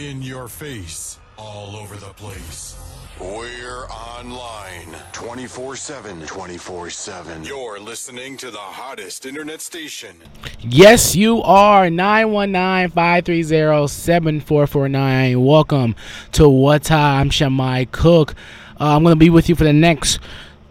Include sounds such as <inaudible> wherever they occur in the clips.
In your face, all over the place. We're online 24 7. 24 7. You're listening to the hottest internet station. Yes, you are. 919 530 7449. Welcome to What Time. I'm Shimei Cook. Uh, I'm going to be with you for the next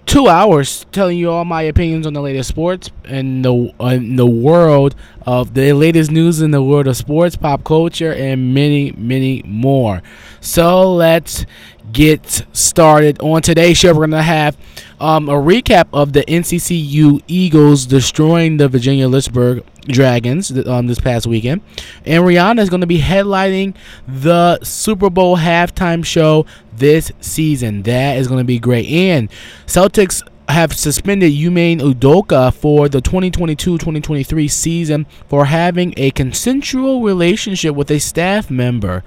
two hours telling you all my opinions on the latest sports and the in the world of the latest news in the world of sports, pop culture, and many, many more. So let's get started. On today's show, we're to have um, a recap of the NCCU Eagles destroying the Virginia Lynchburg Dragons um, this past weekend. And Rihanna is going to be headlining the Super Bowl halftime show this season. That is going to be great. And Celtics have suspended Ime Udoka for the 2022-2023 season for having a consensual relationship with a staff member.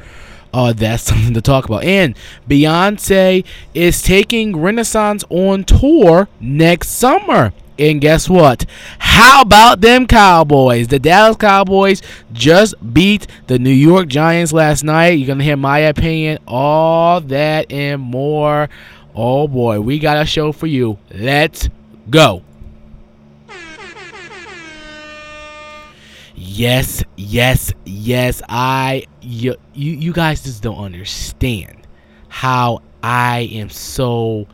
Uh, that's <laughs> something to talk about. And Beyonce is taking Renaissance on tour next summer. And guess what? How about them Cowboys? The Dallas Cowboys just beat the New York Giants last night. You're going to hear my opinion, all that and more. Oh boy, we got a show for you. Let's go. Yes, yes, yes. I you, you guys just don't understand how I am so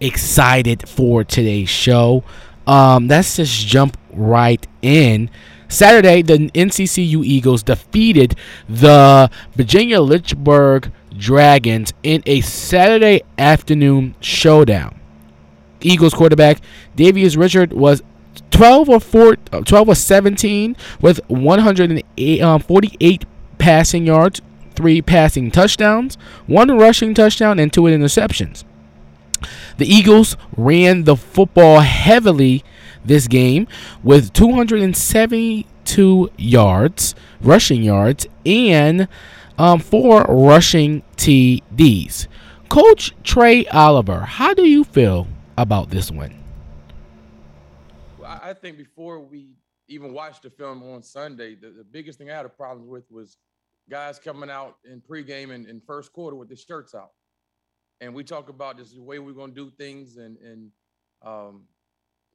excited for today's show. Um, let's just jump right in. Saturday, the NCCU Eagles defeated the Virginia Lynchburg Dragons in a Saturday afternoon showdown. Eagles quarterback Davius Richard was 12 or 4, uh, 12 or 17 with 148 um, passing yards, three passing touchdowns, one rushing touchdown, and two interceptions. The Eagles ran the football heavily this game with 272 yards, rushing yards, and um, four rushing TDs. Coach Trei Oliver, how do you feel about this one? I think before we even watched the film on Sunday, the, the biggest thing I had a problem with was guys coming out in pregame and in first quarter with their shirts out. And we talk about this the way we're going to do things and, and um,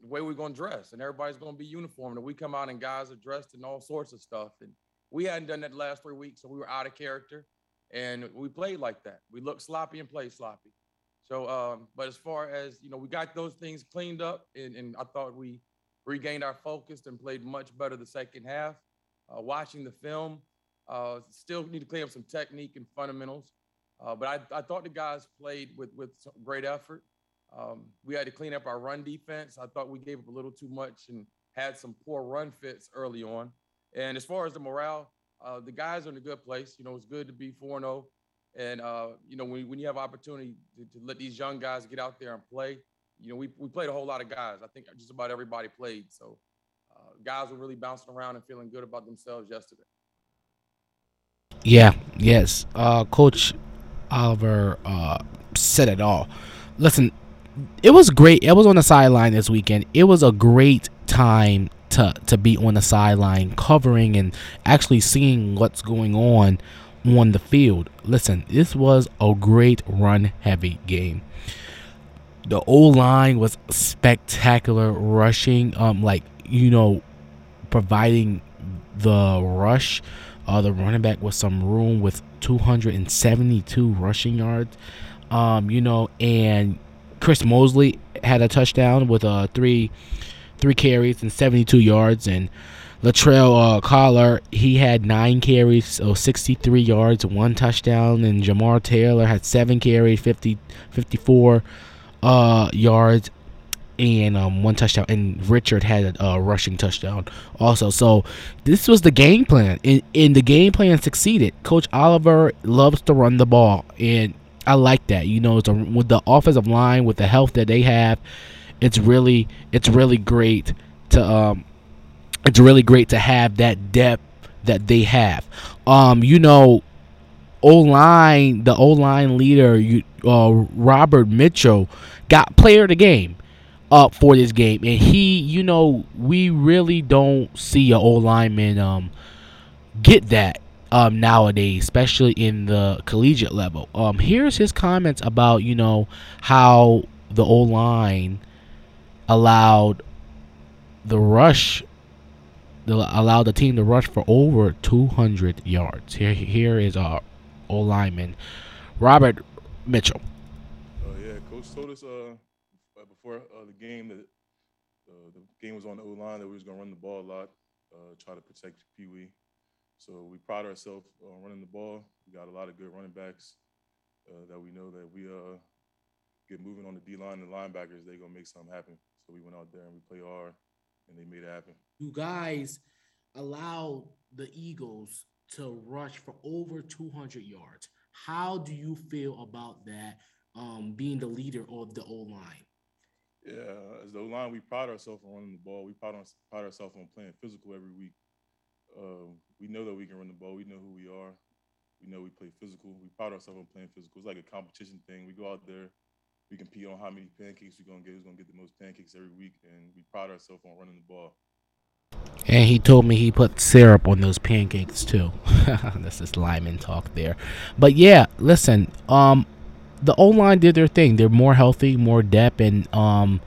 the way we're going to dress. And everybody's going to be uniform. And we come out and guys are dressed in all sorts of stuff. And we hadn't done that last three weeks, so we were out of character. And we played like that. We looked sloppy and played sloppy. So, um, but as far as, you know, we got those things cleaned up and, and I thought we – regained our focus and played much better the second half. Uh, watching the film, uh, still need to clean up some technique and fundamentals. Uh, but I, I, thought the guys played with, with great effort. Um, we had to clean up our run defense. I thought we gave up a little too much and had some poor run fits early on. And as far as the morale, uh, the guys are in a good place. You know, it's good to be 4 0. And, uh, you know, when, when you have opportunity to, to let these young guys get out there and play, you know, we, we played a whole lot of guys. I think just about everybody played. So uh, guys were really bouncing around and feeling good about themselves yesterday. Yeah, yes. Uh, Coach Oliver uh, said it all. Listen, it was great. It was on the sideline this weekend. It was a great time to to be on the sideline covering and actually seeing what's going on on the field. Listen, this was a great run heavy game the old line was spectacular rushing um like you know providing the rush. Uh the running back with some room with 272 rushing yards. Um you know and Chris Mosley had a touchdown with uh three three carries and 72 yards. And Latrell uh, Collier, he had nine carries, so 63 yards, one touchdown. And J'Mari Taylor had seven carries, 50, 54 uh, yards and um, one touchdown. And Richard had a, rushing touchdown also. So this was the game plan, and, and the game plan succeeded. Coach Oliver loves to run the ball, and I like that. You know, a, with the offensive line, with the health that they have, it's really it's really great to um, it's really great to have that depth that they have. Um, you know, O line, the O line leader, uh, Robert Mitchell, got player of the game up for this game, and he, you know, we really don't see an O lineman um get that um, nowadays, especially in the collegiate level. Um, here's his comments about you know how the O line allowed the rush, allowed the team to rush for over 200 yards. Here, here is our O lineman, Robert Mitchell. Uh, yeah, coach told us uh, before uh, the game that uh, the game was on the O line that we was gonna run the ball a lot, uh, try to protect Pee Wee. So we pride ourselves on running the ball. We got a lot of good running backs uh, that we know that we uh, get moving on the D line and linebackers, they're gonna make something happen. So we went out there and we played hard, and they made it happen. You guys allowed the Eagles to rush for over 200 yards. How do you feel about that? Um, being the leader of the O line. Yeah, as the O line, we pride ourselves on running the ball. We pride, on, pride ourselves on playing physical every week. Uh, we know that we can run the ball. We know who we are. We know we play physical. We pride ourselves on playing physical. It's like a competition thing. We go out there, we compete on how many pancakes we're gonna get. Who's gonna get the most pancakes every week, and we pride ourselves on running the ball. And he told me he put syrup on those pancakes too. <laughs> That's just lineman talk there. But yeah, listen, um, the O line did their thing. They're more healthy, more depth, and um,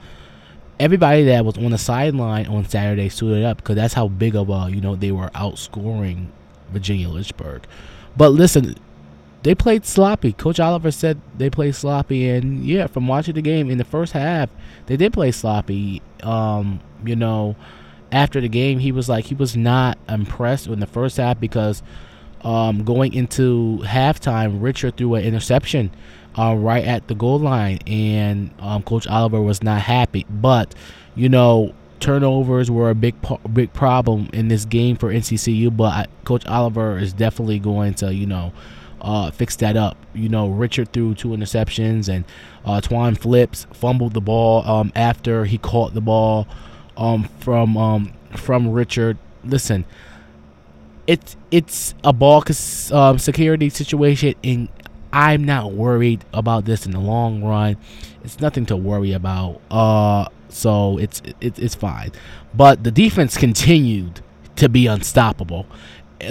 everybody that was on the sideline on Saturday suited up because that's how big of a you know they were outscoring Virginia Lynchburg. But listen, they played sloppy. Coach Oliver said they played sloppy, and yeah, from watching the game in the first half, they did play sloppy. Um, you know, after the game, he was like he was not impressed in the first half because um, going into halftime, Richard threw an interception uh, right at the goal line, and um, Coach Oliver was not happy. But you know, turnovers were a big big problem in this game for NCCU. But Coach Oliver is definitely going to you know uh, fix that up. You know, Richard threw two interceptions, and uh, Twan Flips fumbled the ball um, after he caught the ball um, from um, from Richard. Listen, it's it's a ball um, security situation, and I'm not worried about this in the long run. It's nothing to worry about. Uh, so it's it, it's fine. But the defense continued to be unstoppable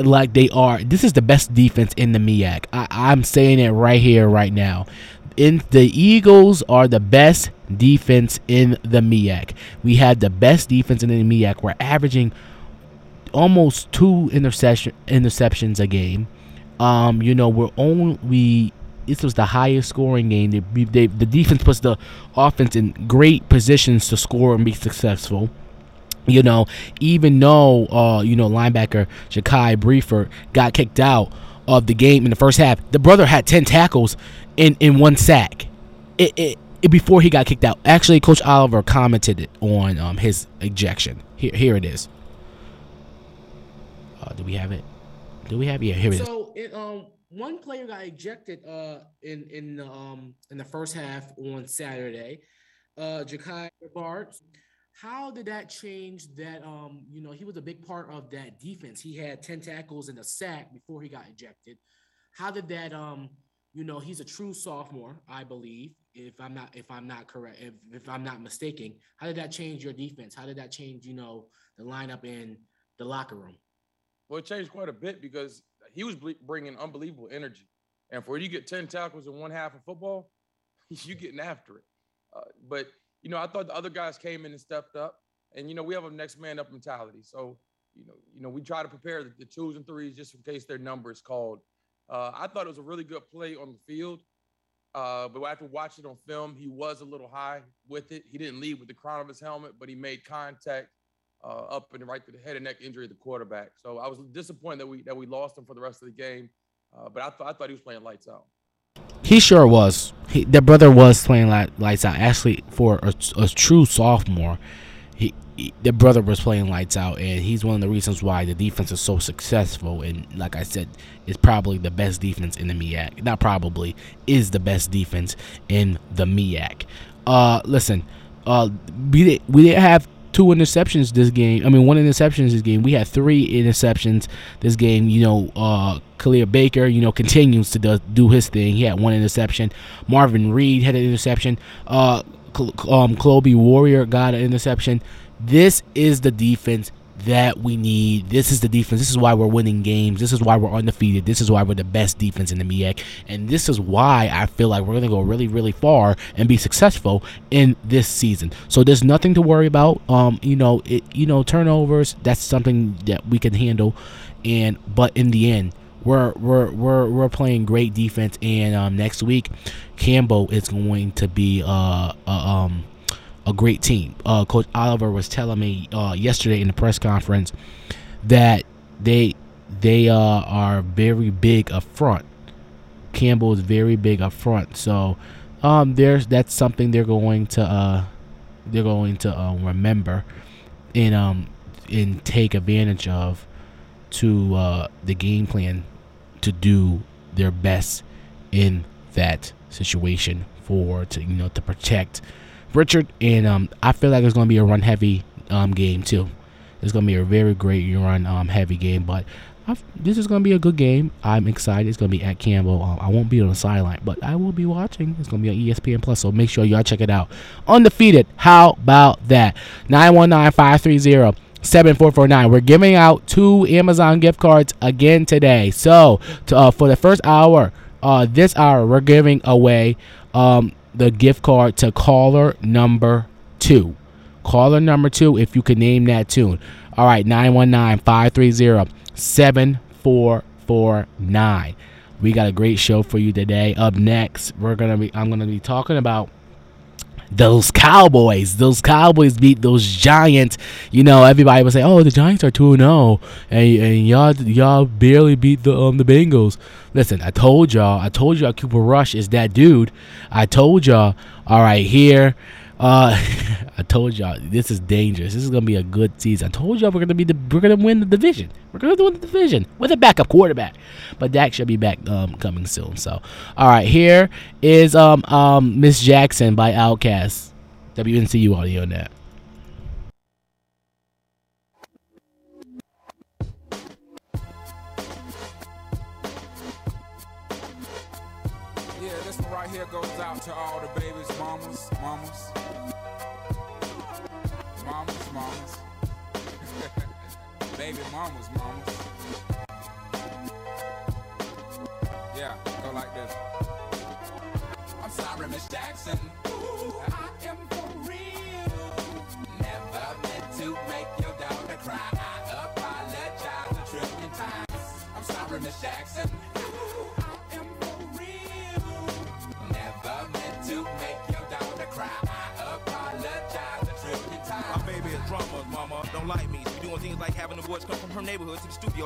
like they are. This is the best defense in the MEAC. I, I'm saying it right here, right now. In the Eagles are the best defense in the MEAC. We had the best defense in the MEAC. We're averaging almost two interception interceptions a game. Um, you know, we're only we this was the highest scoring game. They, they, the defense puts the offense in great positions to score and be successful. You know, even though uh, you know linebacker Jakai Briefer got kicked out of the game in the first half, the brother had ten tackles in in one sack. It, it before he got kicked out. Actually, Coach Oliver commented on um, his ejection. Here, here it is. Uh, do we have it? Do we have it? Yeah, here it is. So, um, one player got ejected uh, in in um in the first half on Saturday. Uh, Jakai Bart how did that change that um you know he was a big part of that defense he had 10 tackles and a sack before he got ejected how did that um you know he's a true sophomore i believe if i'm not if i'm not correct if, if i'm not mistaken how did that change your defense? How did that change you know the lineup in the locker room? Well it changed quite a bit because he was bringing unbelievable energy. And for you get 10 tackles in one half of football <laughs> you getting after it. Uh, but you know, I thought the other guys came in and stepped up, and you know, we have a next man up mentality. So, you know, you know, we try to prepare the, the twos and threes just in case their number is called. Uh, I thought it was a really good play on the field, uh, but after watching it on film, he was a little high with it. He didn't lead with the crown of his helmet, but he made contact uh, up and right to the head and neck injury of the quarterback. So I was disappointed that we that we lost him for the rest of the game. Uh, but I, th- I thought he was playing lights out. He sure was. He, the brother was playing light, lights out. Actually, for a, a true sophomore, he, he, the brother was playing lights out, and he's one of the reasons why the defense is so successful. And like I said, is probably the best defense in the MEAC. Not probably is the best defense in the MEAC. Uh, listen, uh, we we didn't have two interceptions this game. I mean, one interception this game. We had three interceptions this game. You know, uh, Khalil Baker, you know, continues to do, do his thing. He had one interception. Marvin Reed had an interception. Uh, um, Warrior got an interception. This is the defense that we need. This is the defense. This is why we're winning games. This is why we're undefeated. This is why we're the best defense in the MEAC. And this is why I feel like we're going to go really, really far and be successful in this season. So there's nothing to worry about. Um, you know, it, you know, turnovers. That's something that we can handle. And but in the end, we're we're we're we're playing great defense. And um, next week, Campbell is going to be uh, uh um a great team. Uh, Coach Oliver was telling me uh, yesterday in the press conference that they they uh, are very big up front. Campbell is very big up front, so um, there's that's something they're going to uh, they're going to uh, remember and um and take advantage of to uh, the game plan to do their best in that situation for to you know to protect Richard, and um, I feel like it's going to be a run heavy um, game too. It's going to be a very great run um, heavy game, but I've, this is going to be a good game. I'm excited. It's going to be at Campbell. Um, I won't be on the sideline, but I will be watching. It's going to be on ESPN Plus, so make sure y'all check it out. Undefeated. How about that? 919 530 7449. We're giving out two Amazon gift cards again today. So, to, uh, for the first hour, uh, this hour, we're giving away um, the gift card to caller number two. Caller number two, if you can name that tune. All right, 919 530 7449. We got a great show for you today. Up next, we're gonna be I'm gonna be talking about those Cowboys. Those Cowboys beat those Giants. You know, everybody would say, "Oh, the Giants are two and oh, and y'all y'all barely beat the um the Bengals." Listen, I told y'all. I told y'all Cooper Rush is that dude. I told y'all. All right, here. Uh, <laughs> I told y'all this is dangerous. This is gonna be a good season. I told y'all we're gonna be the we're gonna win the division. We're gonna win the division with a backup quarterback, but Dak should be back um, coming soon. So, all right, here is um um Miss Jackson by Outkast. WNCU audio net.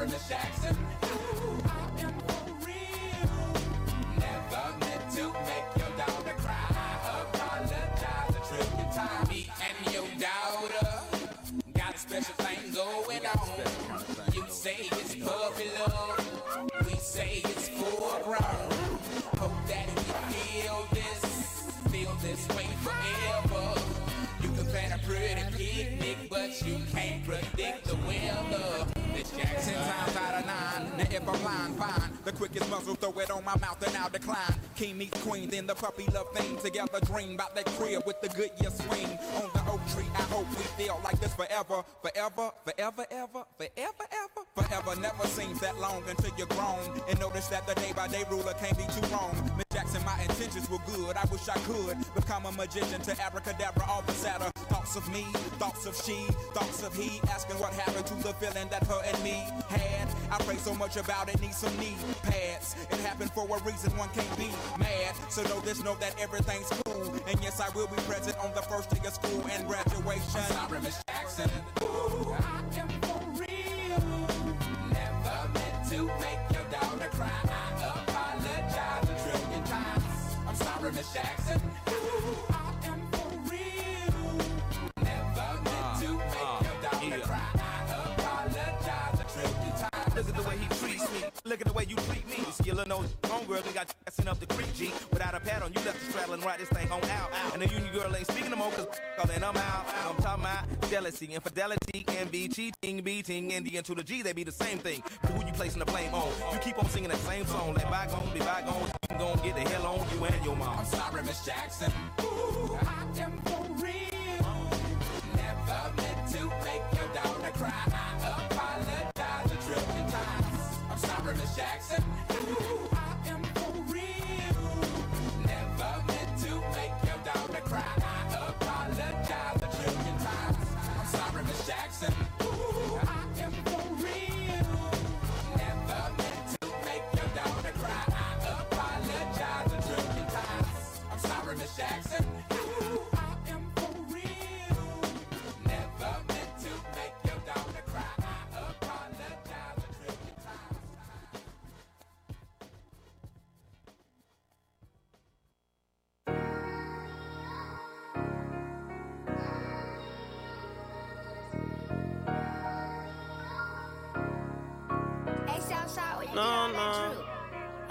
I'm sorry, Miss Jackson. Fine. The quickest muzzle, throw it on my mouth and I'll decline. King meets queen, then the puppy love thing. Together dream about that crib with the good year swing. On the oak tree, I hope we feel like this forever. Forever, forever, ever, forever, ever. Forever never seems that long until you're grown. And notice that the day by day ruler can't be too wrong. Jackson, my intentions were good. I wish I could become a magician to abracadabra all the sadder. Thoughts of me, thoughts of she, thoughts of he. Asking what happened to the feeling that her and me had. I pray so much about it, need some knee pads. It happened for a reason, one can't be mad. So know this, know that everything's cool. And yes, I will be present on the first day of school and graduation. I'm sorry, Miss Jackson. Ooh, I am meant to make Look at the way you treat me. You see a little nose homegirl done got sent up the creek, G. Without a pad on, you left the straddle and ride this thing on out. And the union girl ain't speaking no more, cause then I'm out. I'm talking about jealousy, infidelity, envy, cheating, beating, and the to the G, they be the same thing. But who you placing the blame on? You keep on singing that same song. Let bygones be bygones. You can go and get the hell on you and your mom. I'm sorry, Miss Jackson. Ooh, I am for real. Never meant to make your daughter cry.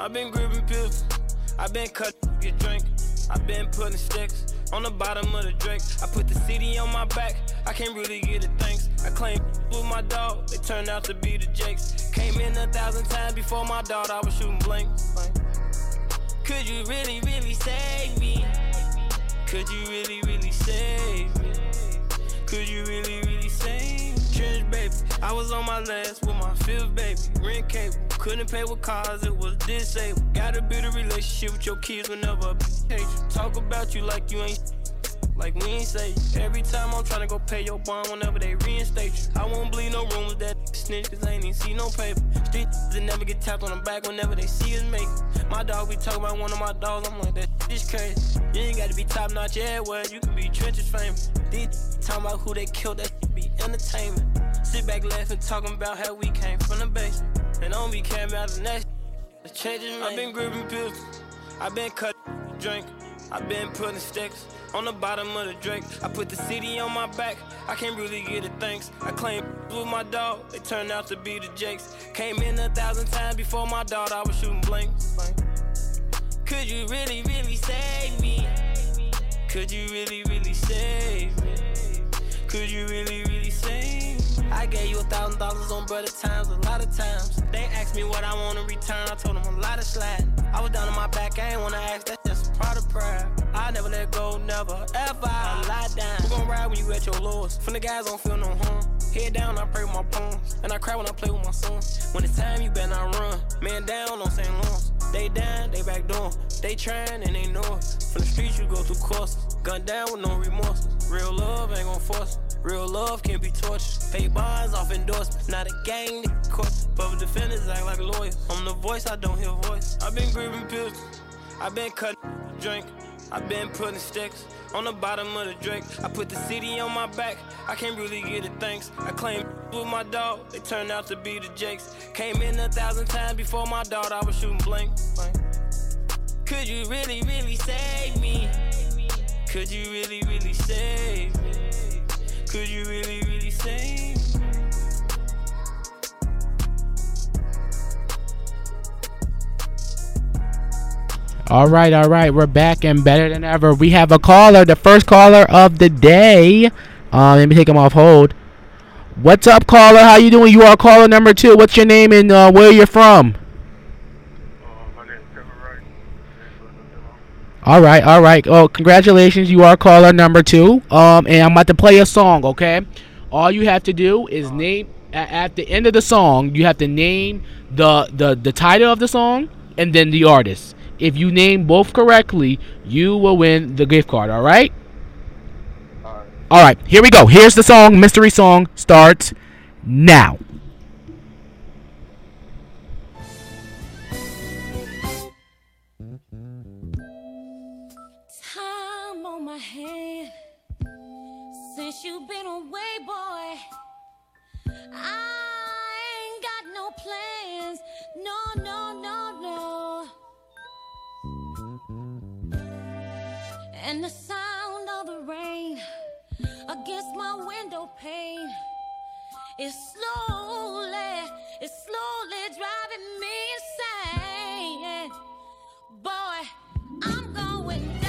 I've been gripping pills. I've been cut get drink. I've been putting sticks on the bottom of the Drake. I put the CD on my back. I can't really get it thanks. I claim with my dog. They turned out to be the Jakes. Came in a thousand times before my dog. I was shooting blank. Could you really, really save me? Could you really, really save me? Could you really, really save me? Baby, I was on my last with my fifth baby. Rent cable, couldn't pay with cars, it was disabled. Gotta build a relationship with your kids whenever hate you. Talk about you like you ain't like we ain't you. Every time I'm tryna go pay your bond whenever they reinstate you. I won't bleed no rumors that snitch, cause I ain't even see no paper. Street that never get tapped on the back whenever they see us make. My dog be talking about one of my dogs, I'm like, that is crazy. You ain't gotta be top notch everywhere, you can be trenches famous. These talking about who they killed, that be entertainment. Sit back laughing, talking about how we came from the basement. And I don't be caring about the next. I've been gripping pills. I've been cutting drink. I've been putting sticks on the bottom of the Drake. I put the CD on my back. I can't really get it thanks. I claim with my dog. it turned out to be the Jakes. Came in a thousand times before my dog. I was shooting blanks. Could you really, really save me? Could you really, really save me? Could you really, really save me? I gave you a thousand dollars on brother times a lot of times. They asked me what I want in return. I told them a lot of slide. I was down on my back. I ain't wanna ask. That's just part of pride. I never let go, never ever. I lie down. We gon' ride when you at your lowest. From the guys don't feel no harm. Head down, I pray with my palms. And I cry when I play with my sons. When it's time, you better not run. Man down on St. Lawrence. They down, they back door. They trying and they know it. From the streets, you go through courses. Gun down with no remorse. Real love ain't gon' force it. Real love can't be tortured. Pay bonds off endorsements. Not a gang, nigga, course. Public defenders act like lawyers. I'm the voice, I don't hear voice. I've been gripping pills. I've been cutting drink. I've been putting sticks on the bottom of the Drake. I put the city on my back. I can't really get it thanks. I claim with my dog. They turned out to be the Jakes. Came in a thousand times before my dog. I was shooting blank. Could you really, really save me? Could you really, really save me? Could you really, really save me? All right, all right. We're back and better than ever. We have a caller, the first caller of the day. Um, let me take him off hold. What's up, caller? How you doing? You are caller number two. What's your name and uh, where you're from? All right, all right. Oh, congratulations. You are caller number two. Um, and I'm about to play a song. Okay. All you have to do is name a- at the end of the song. You have to name the the the title of the song and then the artist. If you name both correctly, you will win the gift card. All right. All right. Here we go. Here's the song. Mystery song starts now. Time on my hand since you've been away, boy. I ain't got no plans. No, no, no, no. And the sound of the rain against my window pane is slowly, it's slowly driving me insane. Boy, I'm going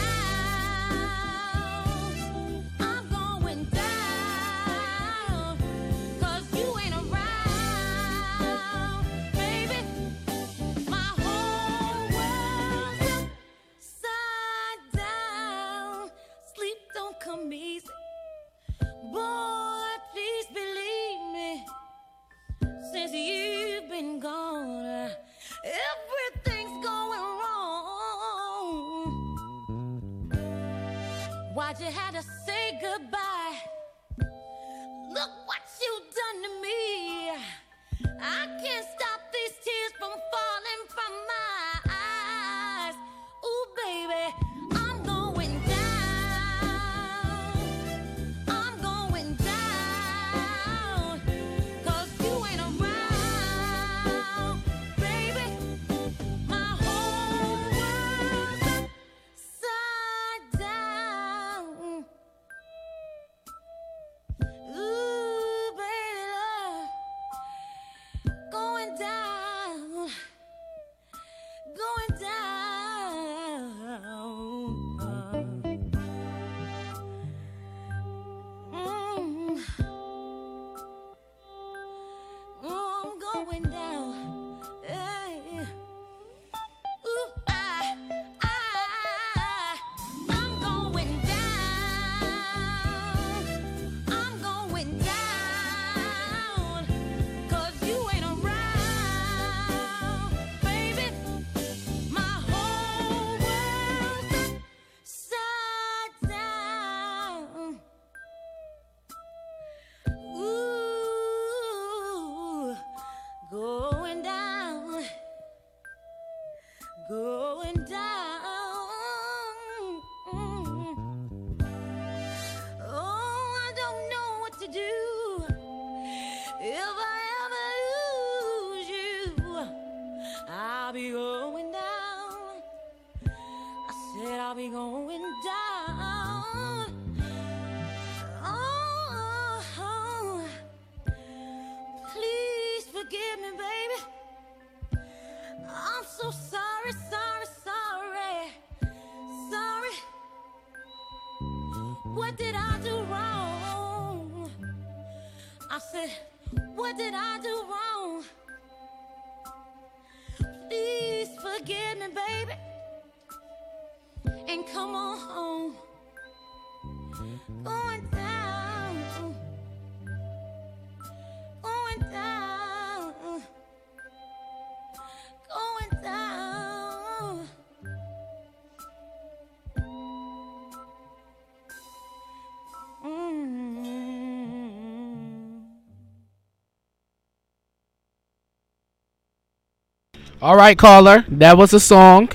All right, caller. That was a song.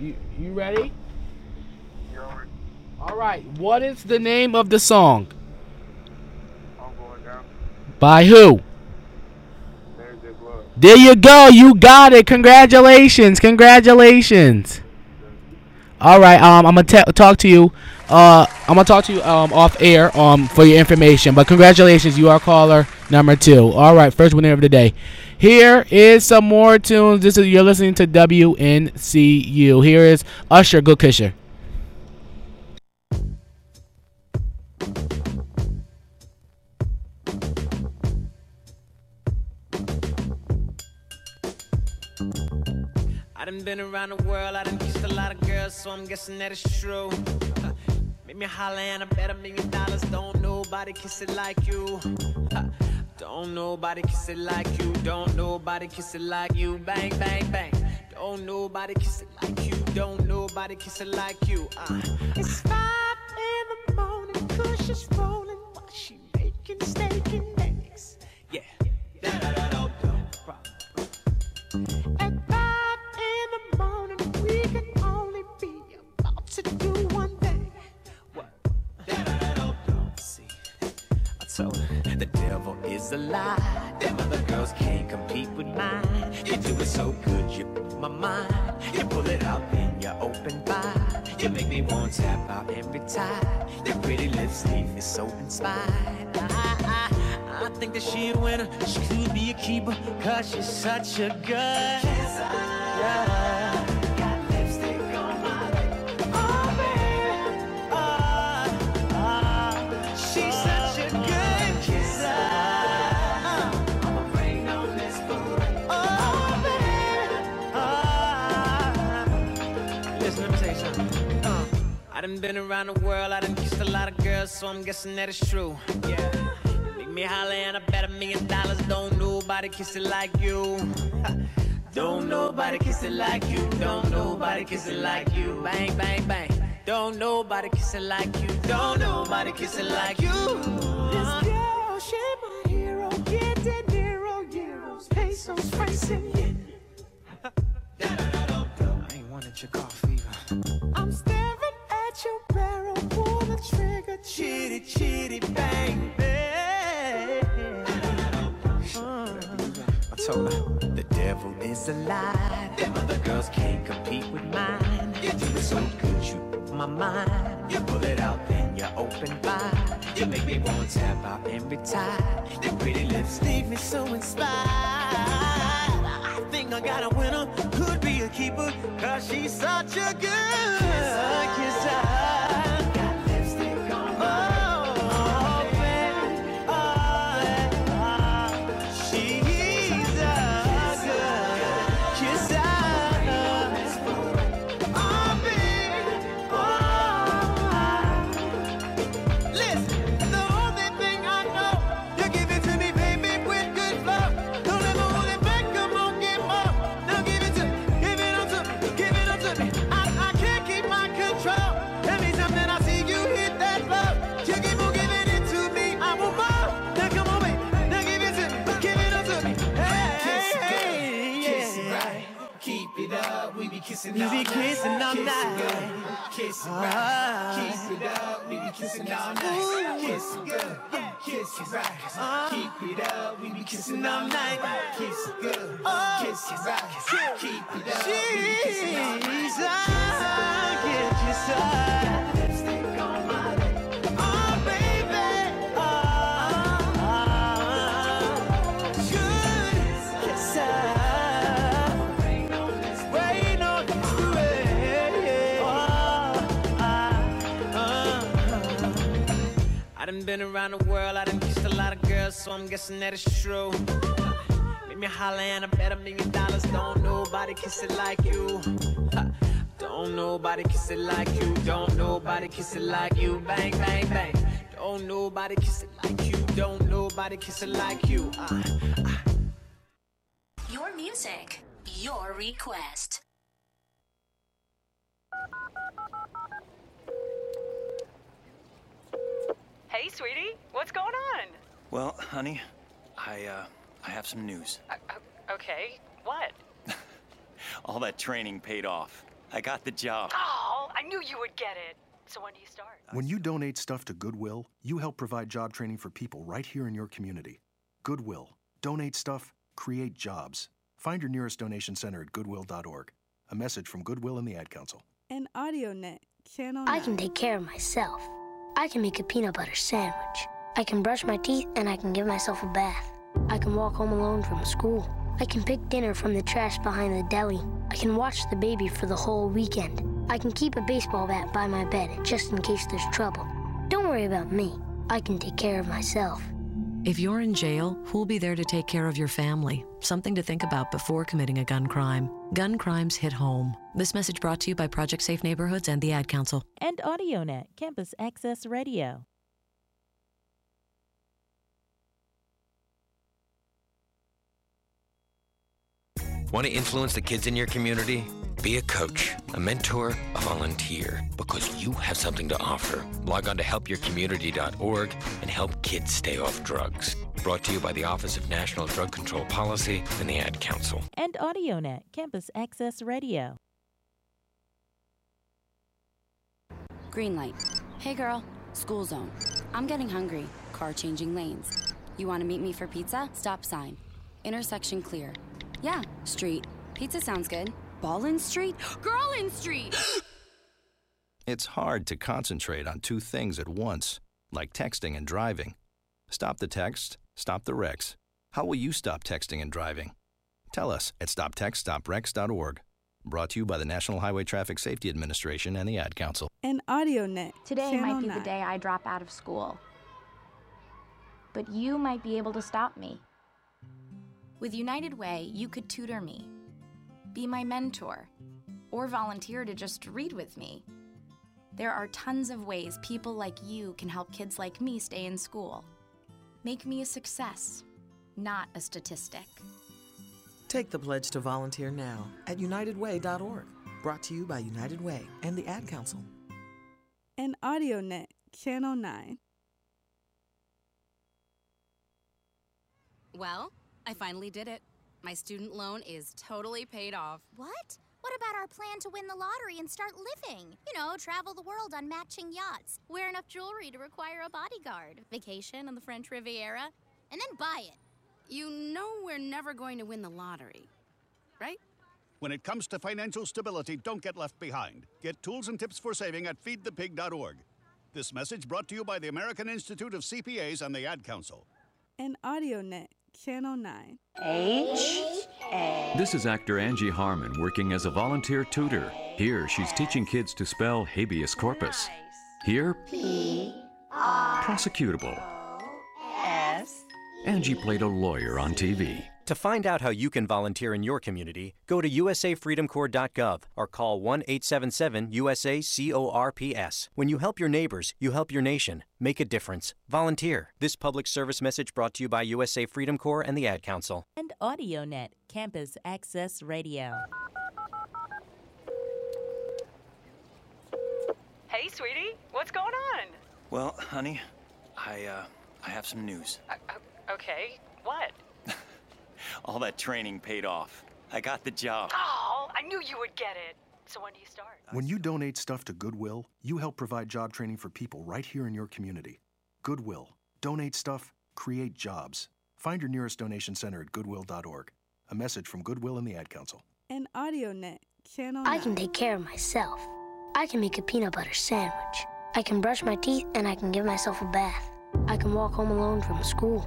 You you ready? All right. What is the name of the song? I'm going down. By who? There you go. You got it. Congratulations. Congratulations. All right. Um, I'm gonna ta- talk to you. Uh, I'm gonna talk to you um off air um for your information. But congratulations, you are caller number two. All right, first winner of the day. Here is some more tunes. This is you're listening to WNCU. Here is Usher. Good Kisser. I done been around the world, I done kissed a lot of girls, so I'm guessing that it's true. Uh, Make me holler and I bet a million dollars. Don't nobody kiss it like you. Uh, Don't nobody kiss it like you. Don't nobody kiss it like you. Bang, bang, bang. Don't nobody kiss it like you. Don't nobody kiss it like you. Uh. It's five in the morning, Kush is rolling while she making steak the devil is a lie. Them other girls can't compete with mine. You do it so good, you put my mind. You pull it out, then you open wide. You make me want to tap out every time. Your pretty lips leave me so inspired. I, I, I think that she a winner. She could be a keeper, cause she's such a good. Yeah. Done been around the world, I done kissed a lot of girls, so I'm guessing that it's true. Yeah. Make me holler and I bet a million dollars. Don't nobody kiss it like you. <laughs> Don't nobody kiss it like you. Don't nobody kiss it like you. Bang, bang, bang. Don't nobody kiss it like you. Don't nobody kiss it like you. This uh-huh. girl, she my hero. Get De Niro, euros, pesos, francs, and yen. <laughs> I ain't wanted your coffee. I'm at your barrel, pull the trigger, chitty, chitty, bang, bang. Uh, I told her the devil is a lie. Them other girls can't compete with mine. You do it so good, you my mind. You pull it out, then you open wide. You make me want to tap out every time. Your pretty lips leave me so inspired. I think I got a winner, could be a keeper, cause she's such a good kisser. Got kissing We all be night. kissing all Kiss night. Kiss it Ah. right. Keep it up, we be kissing all night. Kiss good, kiss right. Keep it up, we be kissing all night. Kiss good, kiss right. Keep it up, we be kissing all night. She's a good kisser. Done been around the world, I done kissed a lot of girls, so I'm guessing that it's true. Make me holler and I bet a million dollars. Don't nobody kiss it like you. <laughs> Don't nobody kiss it like you. Don't nobody kiss it like you. Bang, bang, bang. Don't nobody kiss it like you. Don't nobody kiss it like you. Ah, ah. Your music, your request. Hey, sweetie, what's going on? Well, honey, I uh I have some news. Uh, uh, okay, what? <laughs> All that training paid off. I got the job. Oh, I knew you would get it. So when do you start? When you donate stuff to Goodwill, you help provide job training for people right here in your community. Goodwill. Donate stuff, create jobs. Find your nearest donation center at goodwill.org. A message from Goodwill and the Ad Council. And AudioNet, channel I can take care of myself. I can make a peanut butter sandwich. I can brush my teeth and I can give myself a bath. I can walk home alone from school. I can pick dinner from the trash behind the deli. I can watch the baby for the whole weekend. I can keep a baseball bat by my bed just in case there's trouble. Don't worry about me. I can take care of myself. If you're in jail, who'll be there to take care of your family? Something to think about before committing a gun crime. Gun crimes hit home. This message brought to you by Project Safe Neighborhoods and the Ad Council. And AudioNet, Campus Access Radio. Want to influence the kids in your community? Be a coach, a mentor, a volunteer, because you have something to offer. Log on to helpyourcommunity.org and help kids stay off drugs. Brought to you by the Office of National Drug Control Policy and the Ad Council. And AudioNet, Campus Access Radio. Green light. Hey girl, school zone. I'm getting hungry. Car changing lanes. You want to meet me for pizza? Stop sign. Intersection clear. Yeah, street. Pizza sounds good. Ballin Street? <gasps> Girlin Street! <gasps> It's hard to concentrate on two things at once, like texting and driving. Stop the text, stop the wrecks. How will you stop texting and driving? Tell us at stoptextstopwrecks.org. Brought to you by the National Highway Traffic Safety Administration and the Ad Council. And AudioNet. Today Channel might be 9. the day I drop out of school. But you might be able to stop me. With United Way, you could tutor me, be my mentor, or volunteer to just read with me. There are tons of ways people like you can help kids like me stay in school. Make me a success, not a statistic. Take the pledge to volunteer now at unitedway.org. Brought to you by United Way and the Ad Council. And AudioNet. Channel 9. Well, I finally did it. My student loan is totally paid off. What? What about our plan to win the lottery and start living? You know, travel the world on matching yachts, wear enough jewelry to require a bodyguard, vacation on the French Riviera, and then buy it. You know we're never going to win the lottery, right? When it comes to financial stability, don't get left behind. Get tools and tips for saving at feedthepig.org. This message brought to you by the American Institute of CPAs and the Ad Council. And AudioNet. Channel 9. This is actor Angie Harmon working as a volunteer tutor. Here, she's teaching kids to spell habeas corpus. Here, prosecutable. S. Angie played a lawyer on TV. To find out how you can volunteer in your community, go to usafreedomcorps.gov or call 1 877 USA CORPS. When you help your neighbors, you help your nation. Make a difference. Volunteer. This public service message brought to you by USA Freedom Corps and the Ad Council. And AudioNet, Campus Access Radio. Hey, sweetie, what's going on? Well, honey, I uh, I have some news. Uh, okay, what? All that training paid off. I got the job. Oh, I knew you would get it. So when do you start? When you donate stuff to Goodwill, you help provide job training for people right here in your community. Goodwill. Donate stuff, create jobs. Find your nearest donation center at goodwill.org. A message from Goodwill and the Ad Council. And AudioNet. Channel I can take care of myself. I can make a peanut butter sandwich. I can brush my teeth and I can give myself a bath. I can walk home alone from school.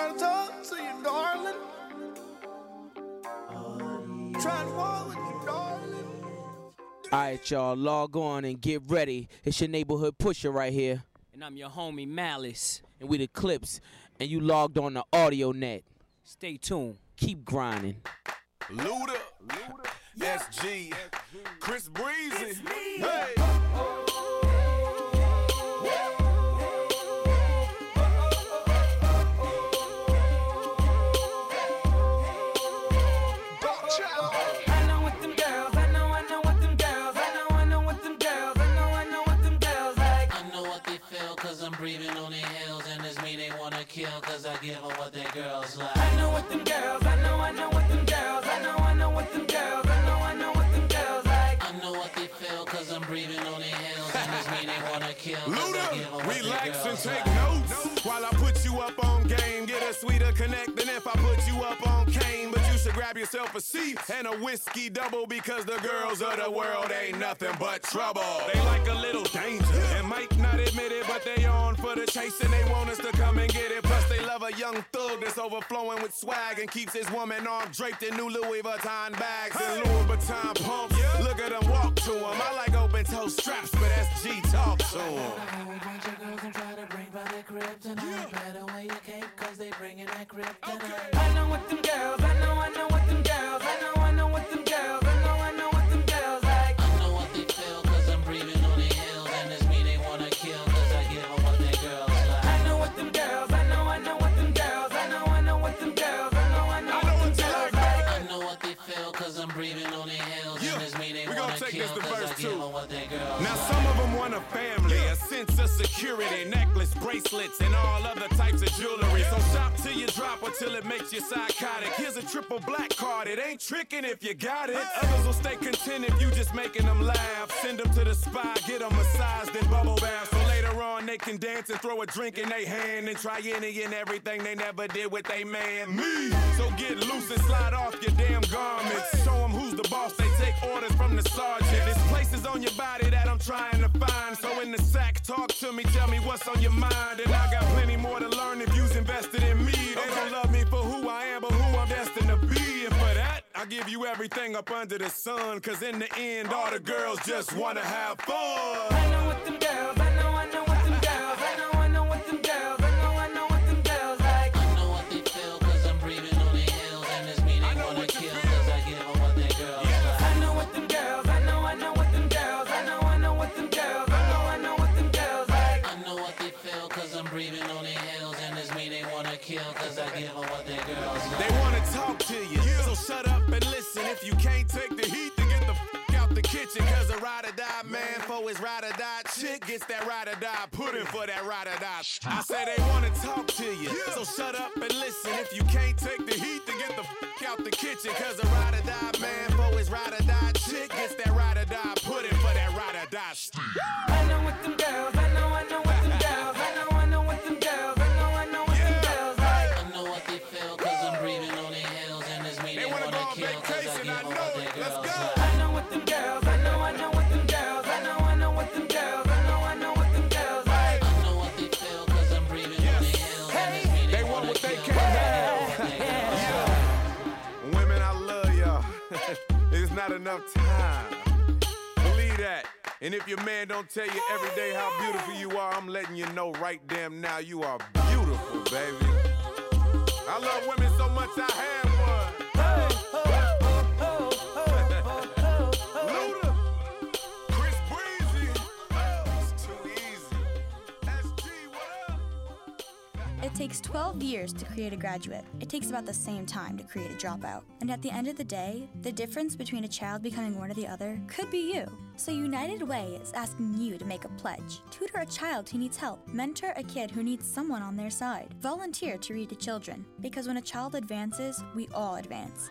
Trying to talk to you, darling. Trying to walk with you, darling. Alright, y'all, log on and get ready. It's your neighborhood pusher right here. And I'm your homie Malice. And we the clips. And you logged on the AudioNet. Stay tuned. Keep grinding. Luda, Luda. SG, Chris Breezy. Hey. Give them what their girls like. I know what them girls, I know, I know what them girls, I know, I know what them girls, I know, I know what them girls like. I know what they feel cause I'm breathing on their heels And it's me they wanna kill. Cause I give them what their Relax and take like. notes while I put you up on game. Get a sweeter connect than if I put you up on cane. But you should grab yourself a seat and a whiskey double because the girls of the world ain't nothing but trouble. They like a little danger and might not admit it, but they on for the chase and they want us to come and get it. Plus they love a young thug that's overflowing with swag and keeps his woman arm draped in new Louis Vuitton bags and Louis Vuitton pumps. Look at them walk to them. I like open toe straps, but that's G talk to them. A bunch of girls I'm trying to bring by their kryptonite Your cape cause they bringing that kryptonite I know what them girls, I know, I know what them girls, I know, security, necklace, bracelets, and all other types of jewelry. So shop till you drop until it makes you psychotic. Here's a triple black card, it ain't tricking if you got it. Others will stay content if you just making them laugh. Send them to the spa, get them massaged and bubble bath. So later on they can dance and throw a drink in their hand and try any and everything they never did with they man. Me. So get loose and slide off your damn garments. Show them who's the boss, they take orders from the sergeant. There's places on your body that I'm trying to find. So in the sack, talk to me, tell me what's on your mind. And I got plenty more to learn if you's invested in me. They don't love me for who I am, but who I'm destined to be. And for that, I give you everything up under the sun. Cause in the end, all the girls just wanna have fun. I know what them girls, his ride or die chick gets that ride or die pudding for that ride or die. I say they wanna talk to you, so shut up and listen. If you can't take the heat, then get the f out the kitchen. Cause a ride or die man for his ride or die chick gets that And if your man don't tell you every day how beautiful you are, I'm letting you know right damn now you are beautiful, baby. I love women so much I had takes 12 years to create a graduate. It takes about the same time to create a dropout. And at the end of the day, the difference between a child becoming one or the other could be you. So United Way is asking you to make a pledge. Tutor a child who needs help. Mentor a kid who needs someone on their side. Volunteer to read to children. Because when a child advances, we all advance.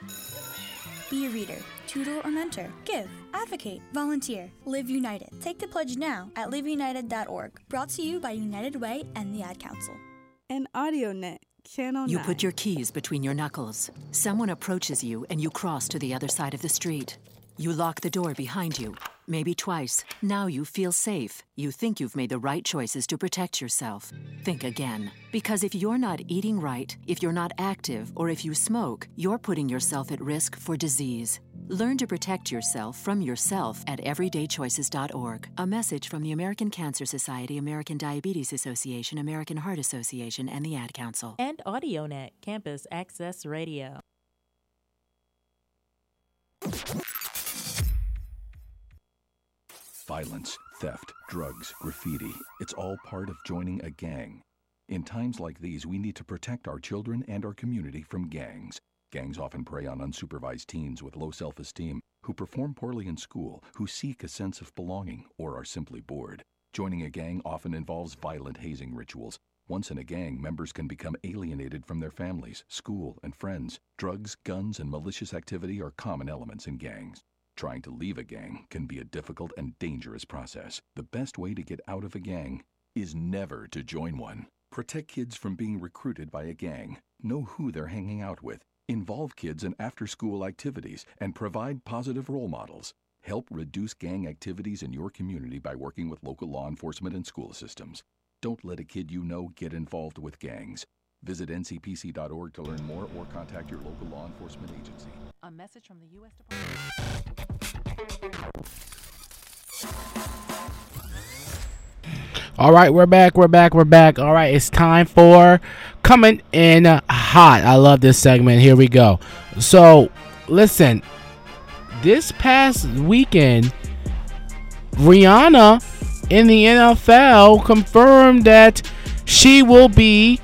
Be a reader, tutor, or mentor. Give, advocate, volunteer. Live United. Take the pledge now at liveunited.org. Brought to you by United Way and the Ad Council. An AudioNet, Channel You 9. put your keys between your knuckles. Someone approaches you and you cross to the other side of the street. You lock the door behind you, maybe twice. Now you feel safe. You think you've made the right choices to protect yourself. Think again. Because if you're not eating right, if you're not active, or if you smoke, you're putting yourself at risk for disease. Learn to protect yourself from yourself at everydaychoices.org. A message from the American Cancer Society, American Diabetes Association, American Heart Association, and the Ad Council. And AudioNet Campus Access Radio. Violence, theft, drugs, graffiti. It's all part of joining a gang. In times like these, we need to protect our children and our community from gangs. Gangs often prey on unsupervised teens with low self esteem who perform poorly in school, who seek a sense of belonging, or are simply bored. Joining a gang often involves violent hazing rituals. Once in a gang, members can become alienated from their families, school, and friends. Drugs, guns, and malicious activity are common elements in gangs. Trying to leave a gang can be a difficult and dangerous process. The best way to get out of a gang is never to join one. Protect kids from being recruited by a gang. Know who they're hanging out with. Involve kids in after school activities and provide positive role models. Help reduce gang activities in your community by working with local law enforcement and school systems. Don't let a kid you know get involved with gangs. Visit ncpc.org to learn more or contact your local law enforcement agency. A message from the U.S. Department. All right, we're back. We're back. We're back. All right, it's time for coming in hot. I love this segment. Here we go. So, listen, this past weekend, Rihanna in the NFL confirmed that she will be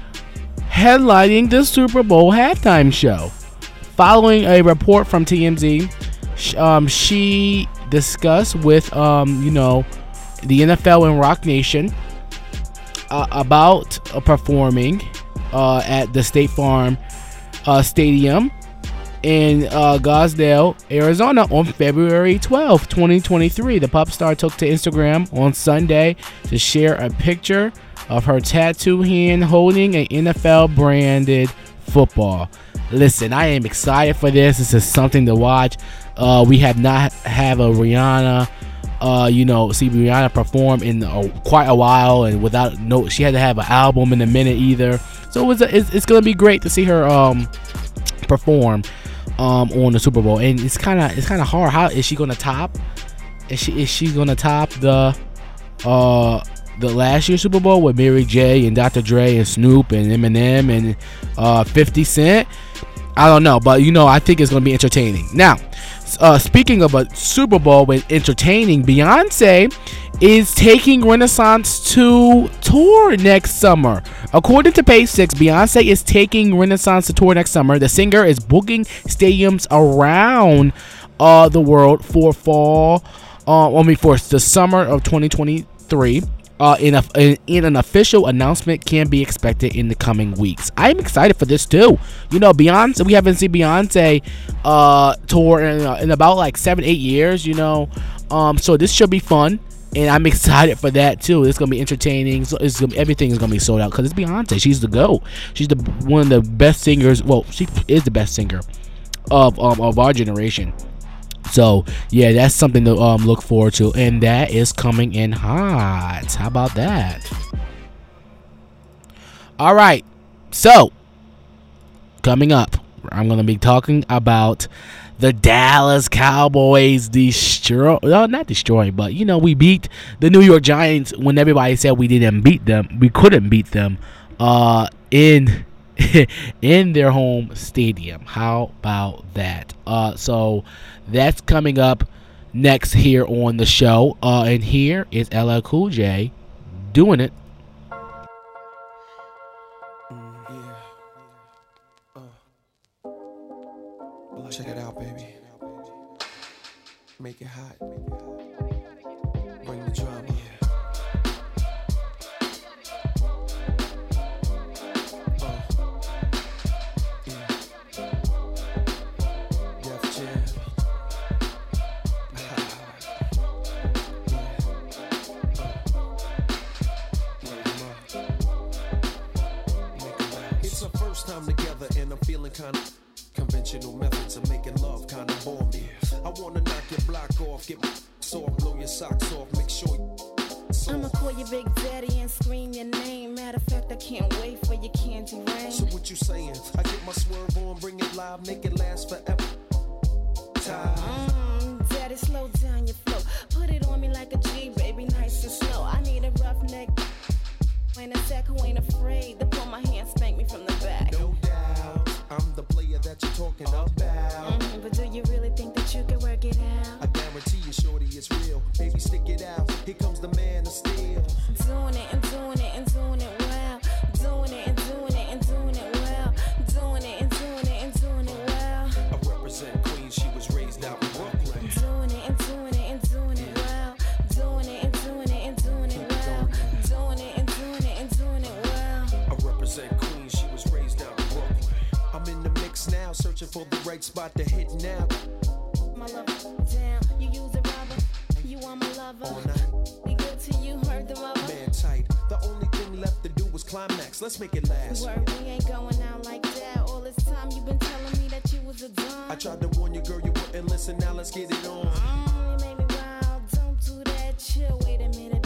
headlining the Super Bowl halftime show. Following a report from TMZ um, she discussed with um, you know the NFL and Roc Nation uh, about uh, performing uh, at the State Farm uh, Stadium in uh, Glendale, Arizona on February 12, 2023. The pop star took to Instagram on Sunday to share a picture of her tattoo hand holding an NFL branded football. Listen, I am excited for this. This is something to watch. Uh, we have not have a Rihanna, uh, you know, see Rihanna perform in quite a while, and without no, she had to have an album in a minute either. So it was a, it's, it's gonna be great to see her um perform um on the Super Bowl, and it's kind of it's kind of hard. How is she gonna top? Is she is she gonna top the uh the last year's Super Bowl with Mary J and Dr. Dre and Snoop and Eminem and uh 50 Cent? I don't know, but you know I think it's gonna be entertaining. Now, uh, speaking of a Super Bowl with entertaining, Beyonce is taking Renaissance to tour next summer. According to Page Six, Beyonce is taking Renaissance to tour next summer. The singer is booking stadiums around uh, the world for fall. Uh, I mean, for the summer of 2023. Uh, in, a, in, an official announcement can be expected in the coming weeks. I'm excited for this too. You know, Beyonce. We haven't seen Beyonce uh, tour in, uh, in about like seven, eight years. You know, um, so this should be fun, and I'm <laughs> excited for that too. It's gonna be entertaining. So it's gonna, everything is gonna be sold out because it's Beyonce. She's the go. She's the one of the best singers. Well, she is the best singer of um, of our generation. So yeah, that's something to um, look forward to, and that is coming in hot. How about that? All right, so coming up, I'm gonna be talking about the Dallas Cowboys destroy, well, not destroy, but you know we beat the New York Giants when everybody said we didn't beat them, we couldn't beat them, uh, in <laughs> in their home stadium. How about that? Uh, so that's coming up next here on the show. Uh, and here is LL Cool J doing it. Check it out, baby. Make it hot. Feeling kinda conventional methods of making love kinda bore me. I wanna knock your block off, get my off, blow your socks off, make sure you I'ma call you Big Daddy and scream your name. Matter of fact, I can't wait for your candy rain. So what you saying? I get my swerve on, bring it live, make it last forever. Time. Mm, Daddy, slow down your flow. Put it on me like a G, baby, nice and slow. I need a rough neck. Ain't a sec who ain't afraid to pull my hand, spank me from the talking about. Mhm, but do you really think that you can work it out? I guarantee you, shorty, it's real. Baby, stick it out. For the right spot to hit now. My love down. You use a rubber. You are my lover. All night, Be good to you, heard the mother. man tight. The only thing left to do was climax. Let's make it last. Word, we ain't going out like that. All this time you've been telling me that you was a dumb. I tried to warn you, girl, you wouldn't listen. Now let's get it on. Mm, you made me wild. Don't do that. Chill. Wait a minute,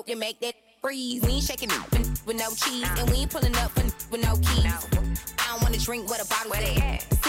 broke and make that freeze. We ain't shaking it with no cheese, and we ain't pulling up with no keys. I don't wanna drink what a bottle says.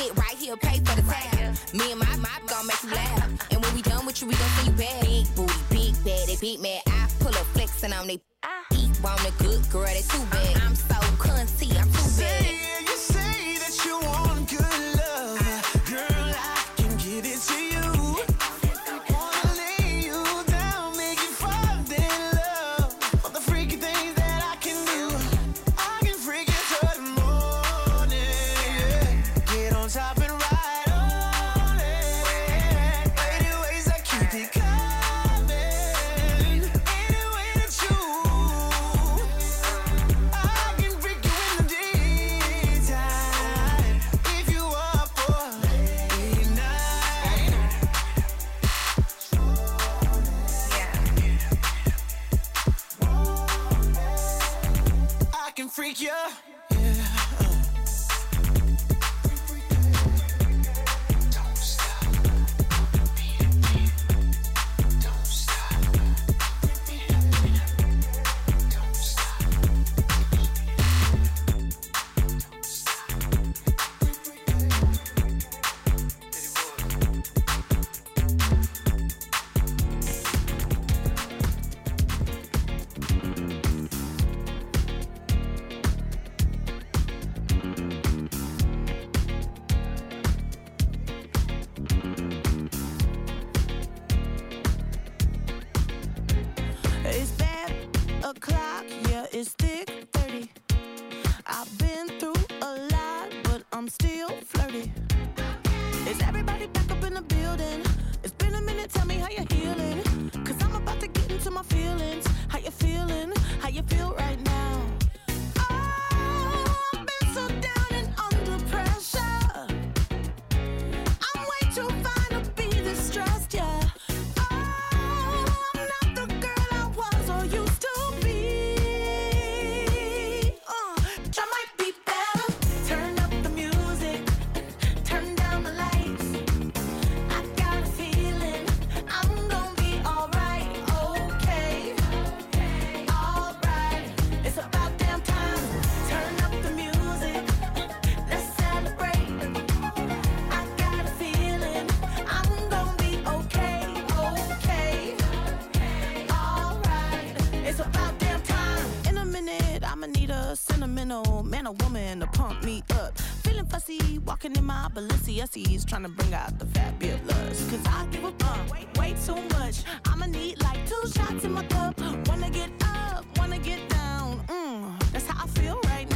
fussy. Walking in my Balenciagas, trying to bring out the fabulous. Cause I give a fuck, way, way too much. I'ma need like two shots in my cup. Wanna get up, wanna get down. Mm, that's how I feel right now.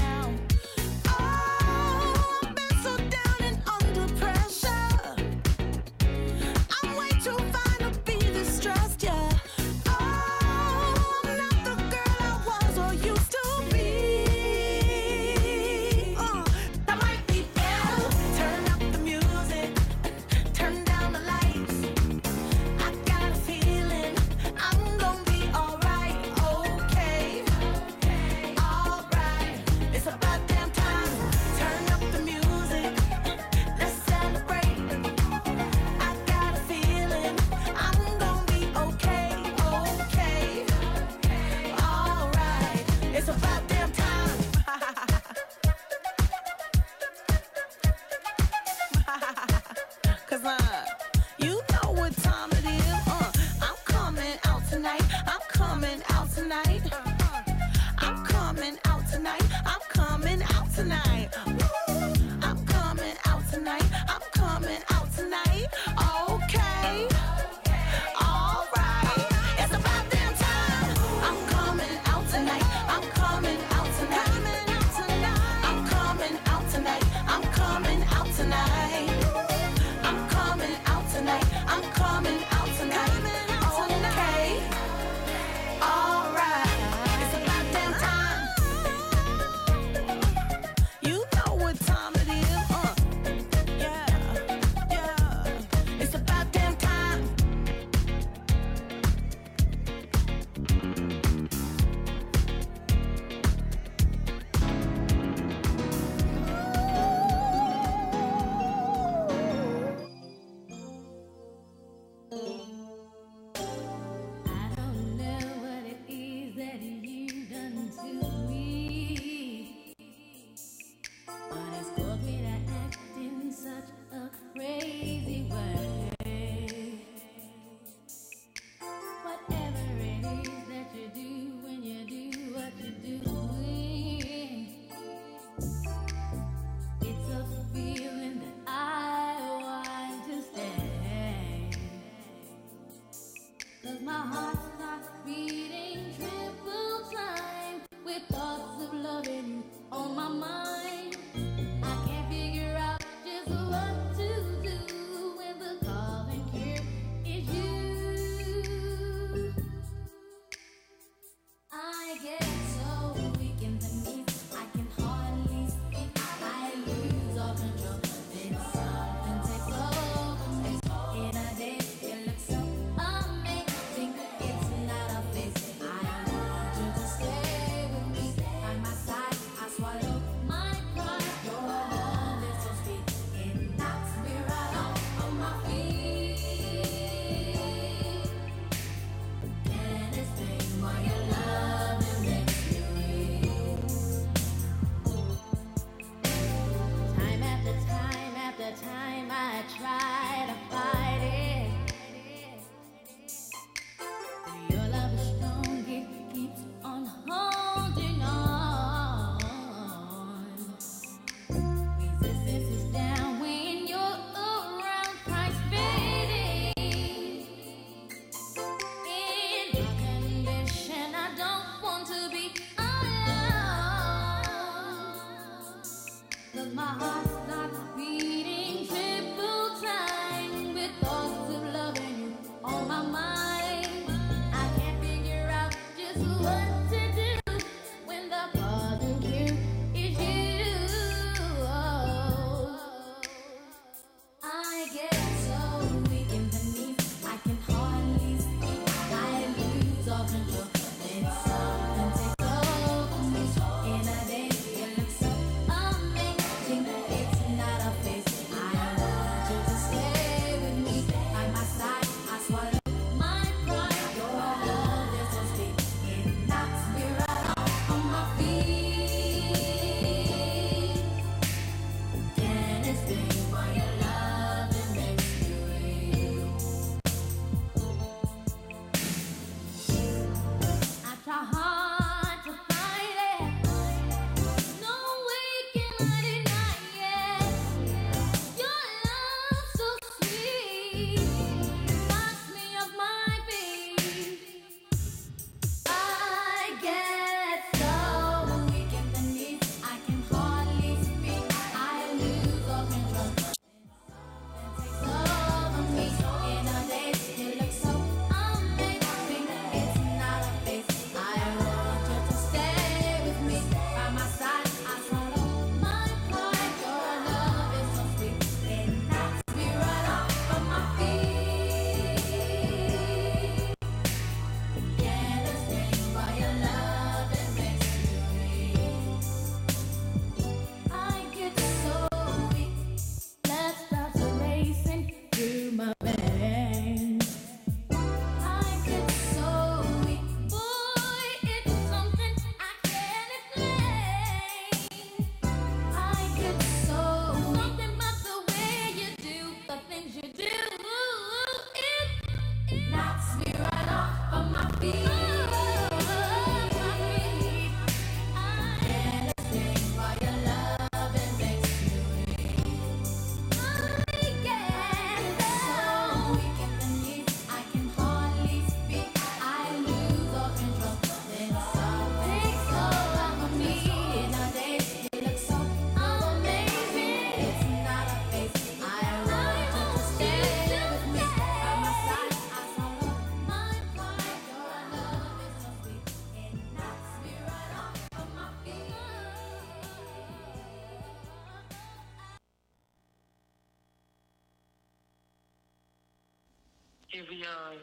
I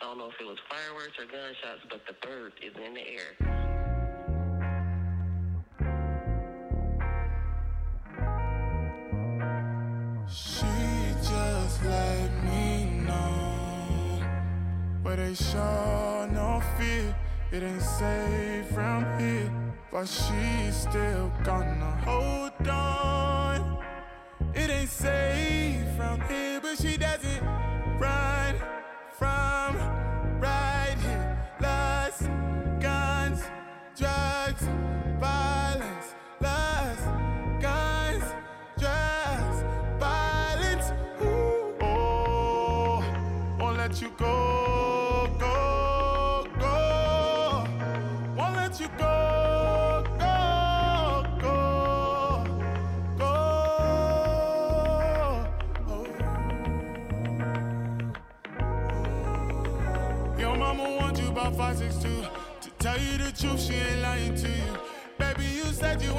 don't know if it was fireworks or gunshots, but the bird is in the air. She just let me know where they show no fear. It ain't safe from here, but she's still gonna hold on. It ain't safe from here, but she doesn't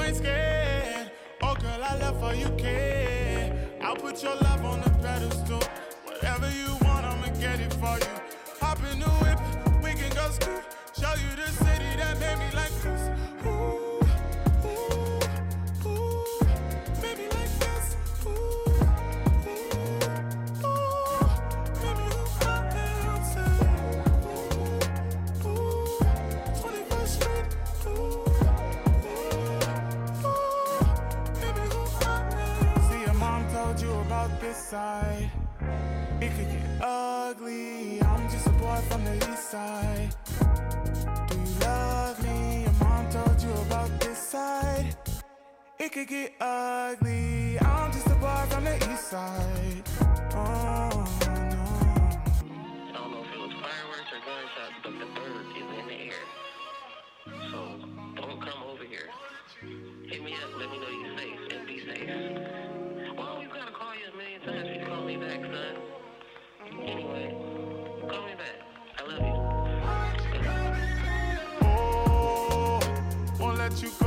ain't scared. Oh, girl, I love how you care. I'll put your love on the pedestal. Whatever you want, I'ma get it for you. Hop in the whip, we can go ski. Could get ugly. I'm just a boy from the east side. Oh, no. I don't know if it was fireworks or gunshots, but the bird is in the air. So don't come over here. Hit me up, let me know you're safe and be safe. Well, I gotta call you a million times you call me back, son. Anyway, call me back. I love you. Oh, won't let you go,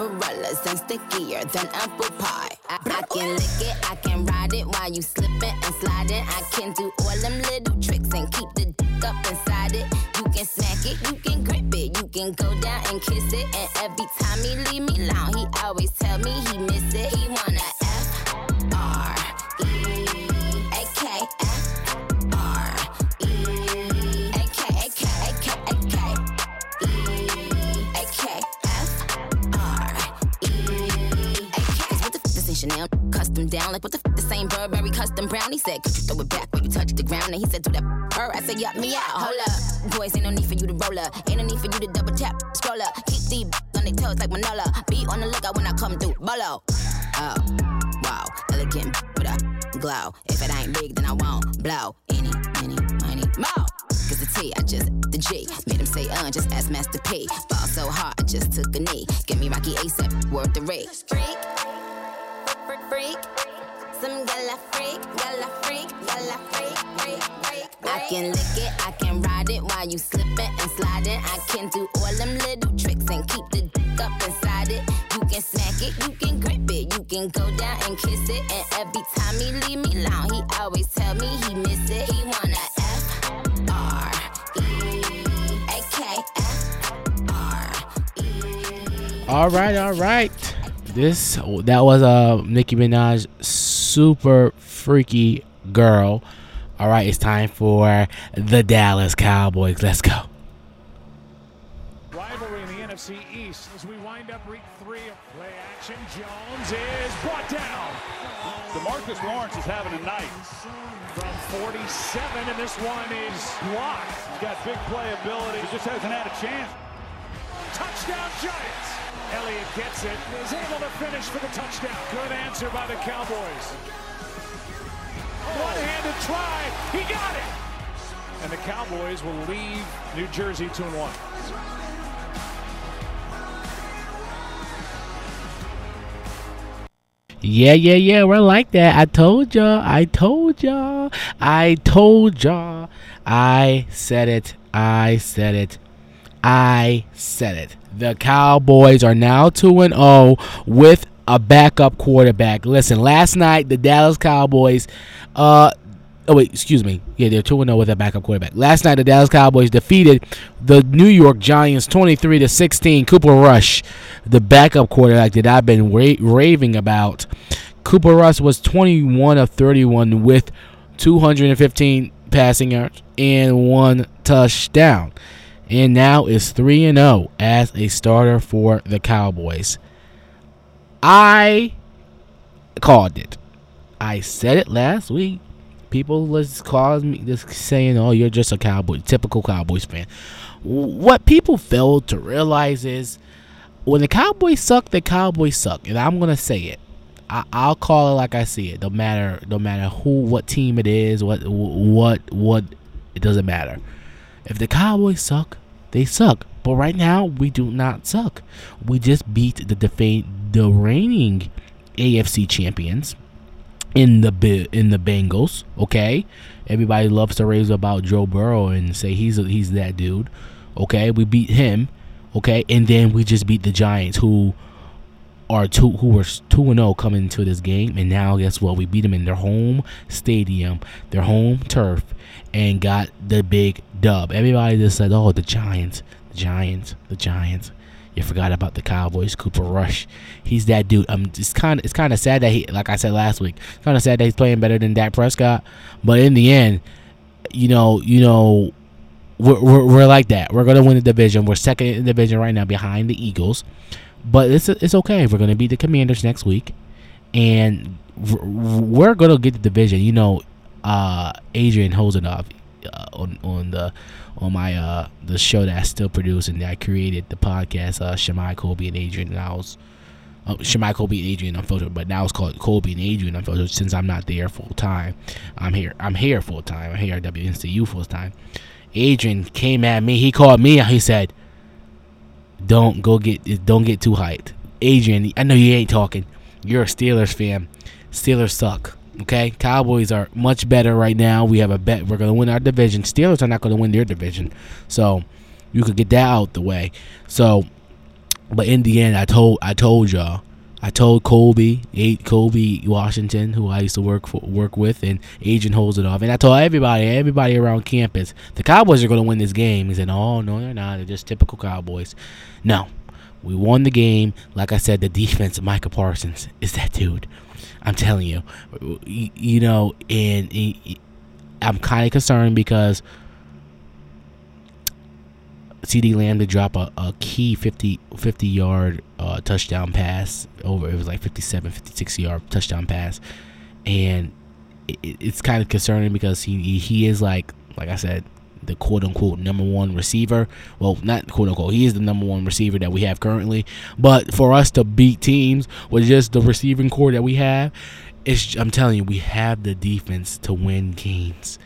umbrellas and stickier than apple pie. This that was uh Nicki Minaj, super freaky girl. All right, it's time for the Dallas Cowboys. Let's go. Rivalry in the NFC East as we wind up week three of play action. Jones is brought down. Demarcus Lawrence is having a night. From 47, and this one is blocked. He's got big playability. He just hasn't had a chance. Touchdown Giants. Elliott gets it, is able to finish for the touchdown. Good answer by the Cowboys. One-handed try, he got it. And the Cowboys will leave New Jersey 2 and 1. Yeah, yeah, yeah. We're like that. I told y'all. I told y'all. I told y'all. I said it. I said it. I said it. The Cowboys are now 2 and 0 with a backup quarterback. Listen, last night the Dallas Cowboys uh Oh wait, excuse me. Yeah, they're 2 0 with a backup quarterback. Last night the Dallas Cowboys defeated the New York Giants 23 to 16. Cooper Rush, the backup quarterback that I've been ra- raving about. Cooper Rush was 21 of 31 with 215 passing yards and one touchdown. And now is 3 and 0 as a starter for the Cowboys. I called it. I said it last week. People was calling me just saying, "Oh, you're just a cowboy, typical Cowboys fan." What people fail to realize is when the Cowboys suck, the Cowboys suck, and I'm gonna say it. I, I'll call it like I see it. No matter, no matter who, what team it is, what, what, what, it doesn't matter. If the Cowboys suck, they suck. But right now, we do not suck. We just beat the defa- the reigning AFC champions in the in the Bengals. Okay, everybody loves to raise about Joe Burrow and say he's a, he's that dude. Okay, we beat him. Okay, and then we just beat the Giants, who are two who were two and zero coming into this game, and now guess what? We beat them in their home stadium, their home turf, and got the big dub. Everybody just said, "Oh, the Giants, the Giants, the Giants." You forgot about the Cowboys, Cooper Rush. He's that dude. Um, it's kind of it's kind of sad that he, like I said last week, kind of sad that he's playing better than Dak Prescott. But in the end, you know, you know, we're, we're, we're like that. We're gonna win the division. We're second in the division right now behind the Eagles. But it's it's okay. We're gonna beat the Commanders next week, and we're gonna get the division. You know, uh, Adrian Hosenov uh, on on the on my uh the show that I still produce and that I created the podcast uh Shimei Colby and Adrian. And I was uh, Shimei Colby and Adrian Unfiltered but now it's called Colby and Adrian Unfiltered since I'm not there full time. I'm here I'm here full time. I'm here at WNCU full time. Adrian came at me. He called me he said don't go get don't get too hyped Adrian I know you ain't talking you're a Steelers fan Steelers suck Okay, Cowboys are much better right now. We have a bet. We're going to win our division. Steelers are not going to win their division, so you could get that out the way. So, but in the end, I told I told y'all, I told Colby, eight Colby Washington, who I used to work for, work with, and Agent holds it off, and I told everybody, everybody around campus, the Cowboys are going to win this game. He said, "Oh no, they're not. They're just typical Cowboys." No, we won the game. Like I said, the defense, Micah Parsons, is that dude. I'm telling you, you, you know, and, and I'm kind of concerned because CeeDee Lamb to drop a, a key 50, 50 yard uh, touchdown pass over. It was like 57, 56 yard touchdown pass, and it, it's kind of concerning because he he- is like like I said the quote unquote number one receiver. Well, not quote unquote. He is the number one receiver that we have currently. But for us to beat teams with just the receiving corps that we have, it's I'm telling you, we have the defense to win games.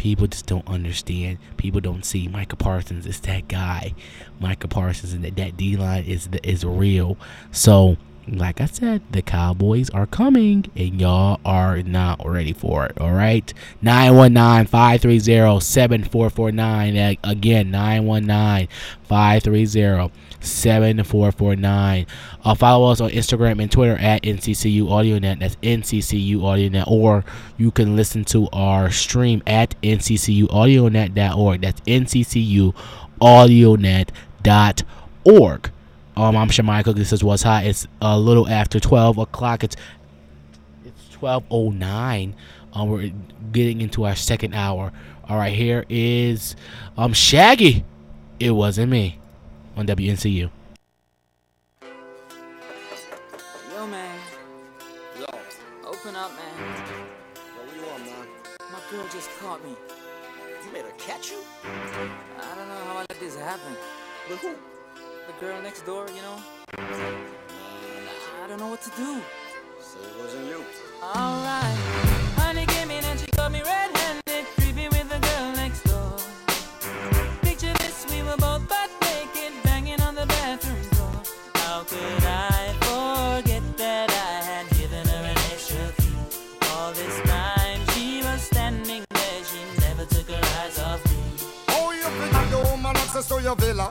People just don't understand. People don't see Micah Parsons is that guy. Micah Parsons and that, that D line is is real. So, like I said, the Cowboys are coming and y'all are not ready for it. All right. 919 530 7449. Again, 919 530 7449. Uh, follow us on Instagram and Twitter at NCCU AudioNet. That's NCCU AudioNet. Or you can listen to our stream at NCCUAudioNet.org. That's NCCUAudioNet.org. Um, I'm Shimei Cook. This is What's Hot. It's a little after 12 o'clock. It's it's 12.09. Um, we're getting into our second hour. All right, here is um Shaggy. It wasn't me on WNCU. Yo, man. Yo. Open up, man. Yo, what you want, man? My girl just caught me. You made her catch you? I don't know how I let this happen. But who? The girl next door, you know? I don't know what to do. So it wasn't you. Alright. Honey came in and she caught me red-handed, creepy with the girl next door. Picture this, we were both butt naked, banging on the bathroom door. How could I forget that I had given her an extra key? All this time she was standing there, she never took her eyes off me. Oh, you think the woman access to your villa?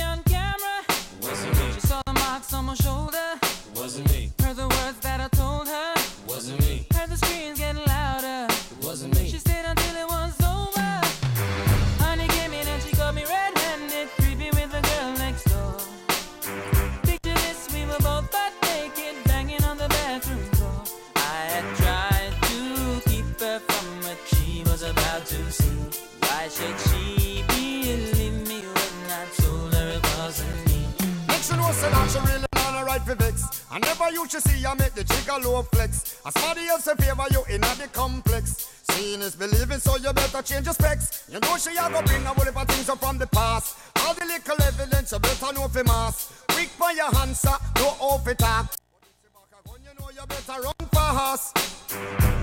marks on my shoulder. Wasn't me. Heard the words that I told her. Wasn't me. Heard the screams not a for vex. I never used to see her make the jigger low flex. As somebody else in favor you in the complex. Seeing is believing, so you better change your specs. You know she a go bring a whole heap of things up from the past. All the little evidence you better know for mass. Quick for your answer, no off it talk. You know you better run fast.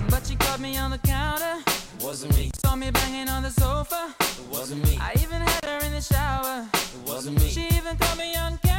But she caught me on the counter. Wasn't me. Saw me banging on the sofa. It wasn't me. I even had her in the shower. It wasn't me. She even caught me on camera.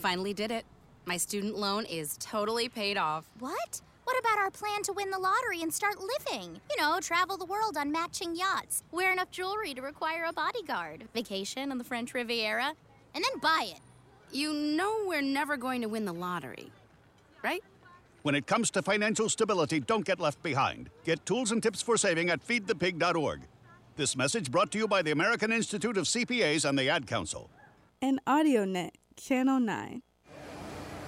Finally did it. My student loan is totally paid off. What? What about our plan to win the lottery and start living? You know, travel the world on matching yachts, wear enough jewelry to require a bodyguard, vacation on the French Riviera, and then buy it. You know we're never going to win the lottery, right? When it comes to financial stability, don't get left behind. Get tools and tips for saving at feedthepig.org. This message brought to you by the American Institute of CPAs and the Ad Council. and AudioNet, Channel 9.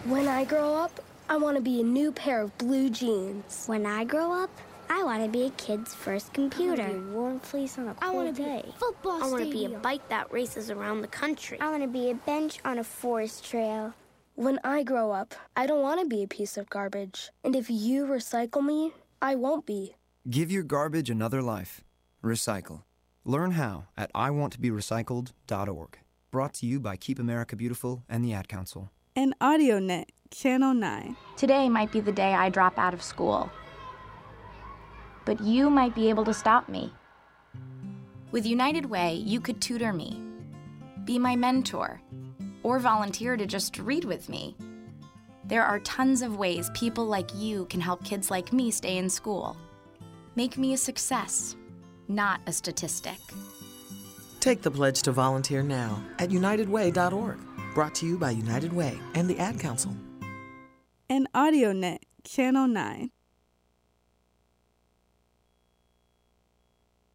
When I grow up, I want to be a new pair of blue jeans. When I grow up, I want to be a kid's first computer. I wanna be a warm fleece on a I cold wanna be a football I want to be a bike that races around the country. I want to be a bench on a forest trail. When I grow up, I don't want to be a piece of garbage. And if you recycle me, I won't be. Give your garbage another life. Recycle. Learn how at iwanttoberecycled.org. Brought to you by Keep America Beautiful and the Ad Council. And AudioNet, Channel 9. Today might be the day I drop out of school. But you might be able to stop me. With United Way, you could tutor me, be my mentor, or volunteer to just read with me. There are tons of ways people like you can help kids like me stay in school. Make me a success, not a statistic. Take the pledge to volunteer now at unitedway.org. Brought to you by United Way and the Ad Council. And AudioNet, Channel 9.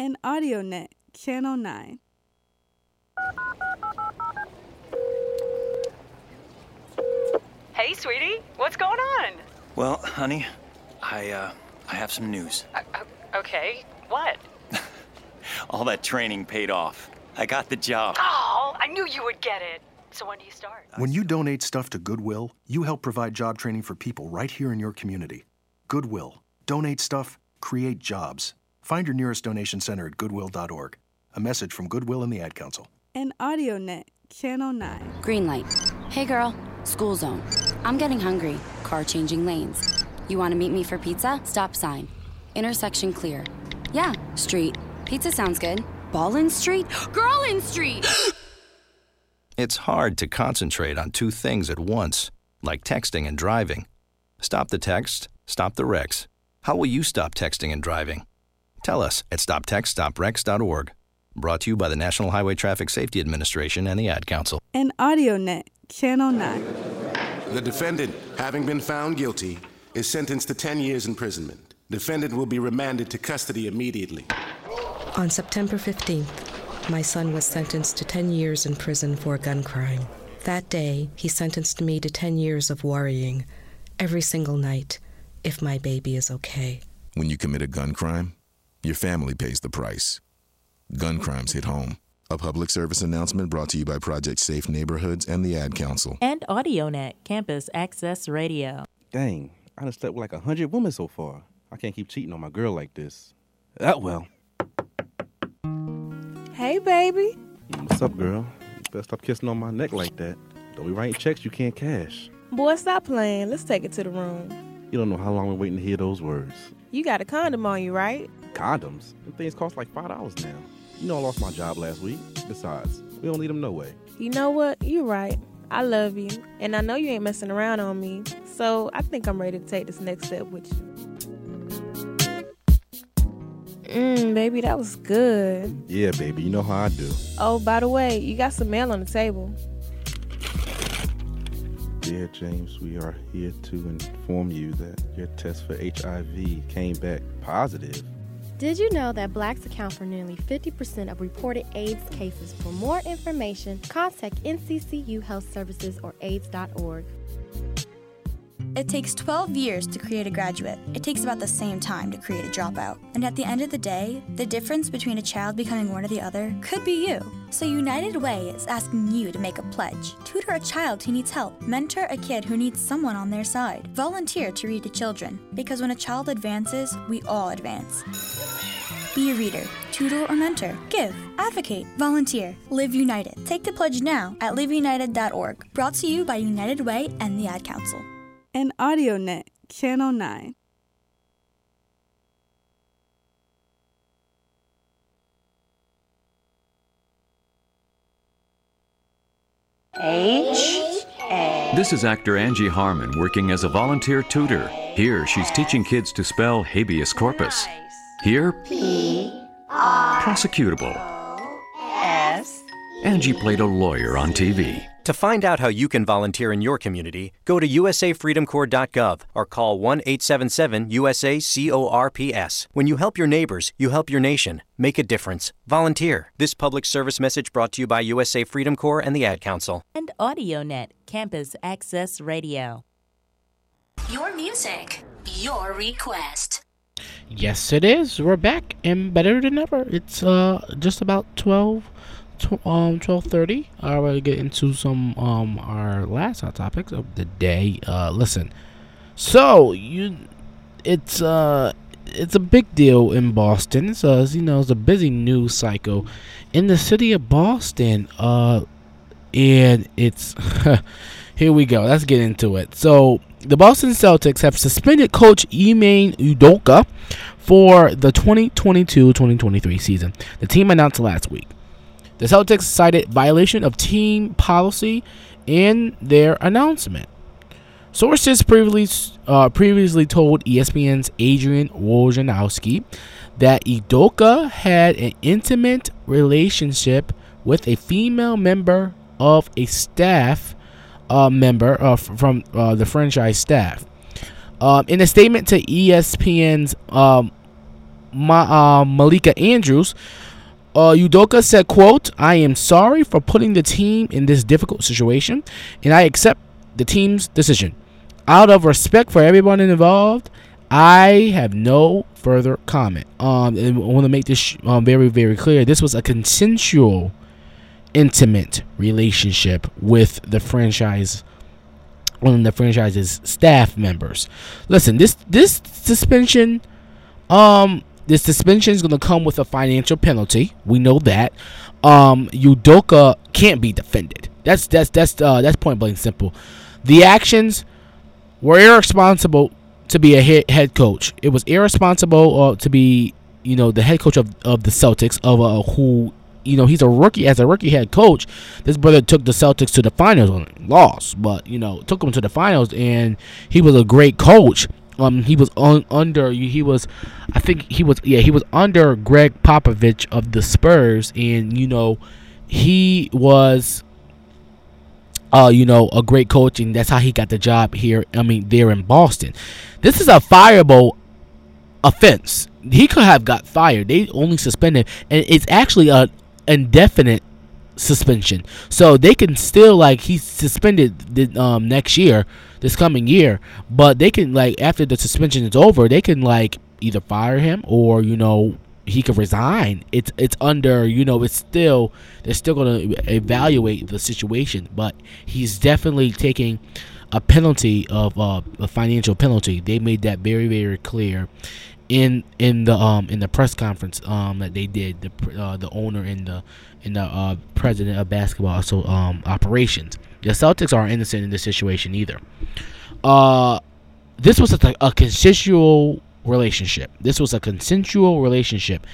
And AudioNet, Channel 9. Hey, sweetie, what's going on? Well, honey, I uh I have some news. Okay, what? <laughs> All that training paid off. I got the job. Oh, I knew you would get it. So when do you start? When you donate stuff to Goodwill, you help provide job training for people right here in your community. Goodwill. Donate stuff, create jobs. Find your nearest donation center at goodwill.org. A message from Goodwill and the Ad Council. And AudioNet, Channel 9. Green light. Hey girl, school zone. I'm getting hungry. Car changing lanes. You want to meet me for pizza? Stop sign. Intersection clear. Yeah, street. Pizza sounds good. Ballin Street? Girlin Street! <gasps> It's hard to concentrate on two things at once, like texting and driving. Stop the text, stop the wrecks. How will you stop texting and driving? Tell us at stoptextstoprex.org. Brought to you by the National Highway Traffic Safety Administration and the Ad Council. And AudioNet, Channel 9. The defendant, having been found guilty, is sentenced to 10 years imprisonment. Defendant will be remanded to custody immediately. On September 15th, my son was sentenced to 10 years in prison for a gun crime. That day, he sentenced me to 10 years of worrying every single night if my baby is okay. When you commit a gun crime, your family pays the price. Gun crimes hit home. A public service announcement brought to you by Project Safe Neighborhoods and the Ad Council. And AudioNet, Campus Access Radio. Dang, I done slept with like a hundred women so far. I can't keep cheating on my girl like this. That well. Hey, baby. Mm, what's up, girl? You better stop kissing on my neck like that. Don't be writing checks you can't cash. Boy, stop playing. Let's take it to the room. You don't know how long we're waiting to hear those words. You got a condom on you, right? Condoms? Them things cost like five dollars now. You know I lost my job last week. Besides, we don't need them no way. You know what? You're right. I love you. And I know you ain't messing around on me. So I think I'm ready to take this next step with you. Mmm, baby, that was good. Yeah, baby, you know how I do. Oh, by the way, you got some mail on the table. Dear James, we are here to inform you that Your test for HIV came back positive. Did you know that blacks account for nearly 50% of reported AIDS cases? For more information, contact NCCU Health Services or AIDS.org. It takes 12 years to create a graduate. It takes about the same time to create a dropout. And at the end of the day, the difference between a child becoming one or the other could be you. So United Way is asking you to make a pledge. Tutor a child who needs help. Mentor a kid who needs someone on their side. Volunteer to read to children. Because when a child advances, we all advance. Be a reader, tutor, or mentor. Give, advocate, volunteer. Live United. Take the pledge now at liveunited.org. Brought to you by United Way and the Ad Council. And AudioNet, Channel 9. H A. This is actor Angie Harmon working as a volunteer tutor. Here, she's teaching kids to spell habeas corpus. Here, P R prosecutable. S. Angie played a lawyer on TV. To find out how you can volunteer in your community, go to usafreedomcorps.gov or call 1 877 USA CORPS. When you help your neighbors, you help your nation. Make a difference. Volunteer. This public service message brought to you by USA Freedom Corps and the Ad Council. And AudioNet, Campus Access Radio. Your music, your request. Yes, it is. We're back and better than ever. It's uh just about 12 tw- um 12:30. I to get into some um our last hot topics of the day. Uh listen. So, you it's uh it's a big deal in Boston. It's uh, you know, it's a busy news cycle in the city of Boston. Uh and it's <laughs> here we go. Let's get into it. So, the Boston Celtics have suspended coach Ime Udoka for the 2022-2023 season. The team announced last week. The Celtics cited violation of team policy in their announcement. Sources previously uh, previously told ESPN's Adrian Wojnarowski that Udoka had an intimate relationship with a female member of a staff uh, member uh, from uh, the franchise staff. Um, in a statement to ESPN's um, Ma- uh, Malika Andrews, uh, Udoka said, "quote I am sorry for putting the team in this difficult situation, and I accept the team's decision. Out of respect for everyone involved, I have no further comment. Um, I want to make this um, very, very clear. This was a consensual, intimate relationship with the franchise." One of the franchise's staff members. Listen, this this suspension, um, this suspension is going to come with a financial penalty. We know that. Um, Udoka can't be defended. That's that's that's uh, that's point blank simple. The actions were irresponsible to be a head, coach. It was irresponsible uh, to be you know the head coach of, of the Celtics of uh, who you know he's a rookie as a rookie head coach. This brother took the Celtics to the finals and lost, but you know took them to the finals and he was a great coach. Um, he was on under he was, I think he was yeah he was under Gregg Popovich of the Spurs, and you know he was uh, you know, a great coach, and that's how he got the job here. I mean, there in Boston. This is a fireable offense. He could have got fired. They only suspended, and it's actually a indefinite suspension. So they can still like he's suspended the, um next year, this coming year. But they can like after the suspension is over, they can like either fire him or you know he could resign. It's it's under you know it's still they're still going to evaluate the situation, but he's definitely taking a penalty of uh, a financial penalty. They made that very very clear in in the um in the press conference um that they did the uh, the owner and the and the uh, president of basketball so um operations. The Celtics aren't innocent in this situation either. Uh, this was a, a consensual relationship. This was a consensual relationship.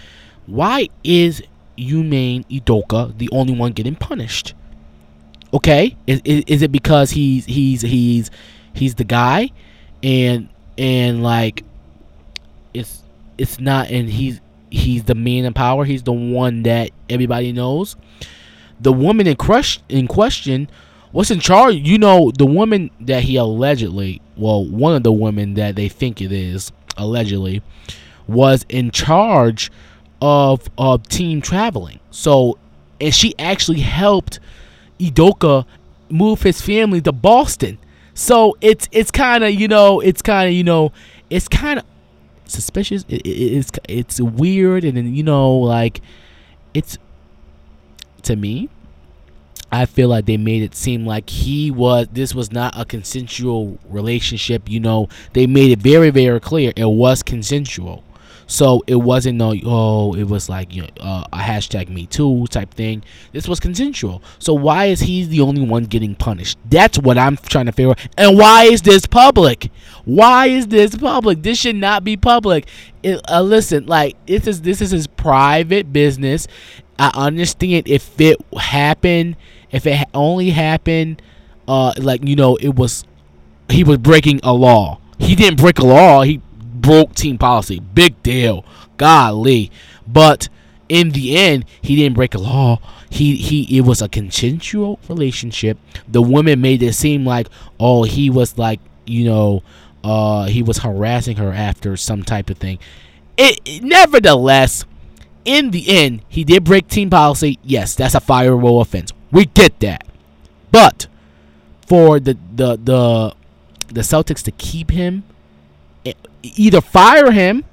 Why is Yumaine Udoka the only one getting punished? Okay, is, is, is it because he's he's he's he's the guy, and and like it's it's not, and he's he's the man in power. He's the one that everybody knows. The woman in crush in question what's in charge? You know, the woman that he allegedly, well, one of the women that they think it is allegedly, was in charge of of team traveling. So, and she actually helped Udoka move his family to Boston. So it's it's kind of you know it's kind of you know it's kind of suspicious. It, it, it's it's weird and then you know like it's to me. I feel like they made it seem like he was this was not a consensual relationship. You know, they made it very very clear it was consensual. So it wasn't no oh it was like you know, uh, a hashtag Me Too type thing. This was consensual. So why is he the only one getting punished? That's what I'm trying to figure out. And why is this public? Why is this public? This should not be public. It, uh, listen, like this is this is his private business. I understand if it happened, if it only happened, uh, like you know, it was he was breaking a law. He didn't break a law. He broke team policy. Big deal. Golly. But in the end, he didn't break a law. He he it was a consensual relationship. The woman made it seem like oh he was like, you know, uh he was harassing her after some type of thing. It, it nevertheless, in the end, he did break team policy. Yes, that's a fireable offense. We get that. But for the the the the Celtics to keep him either fire him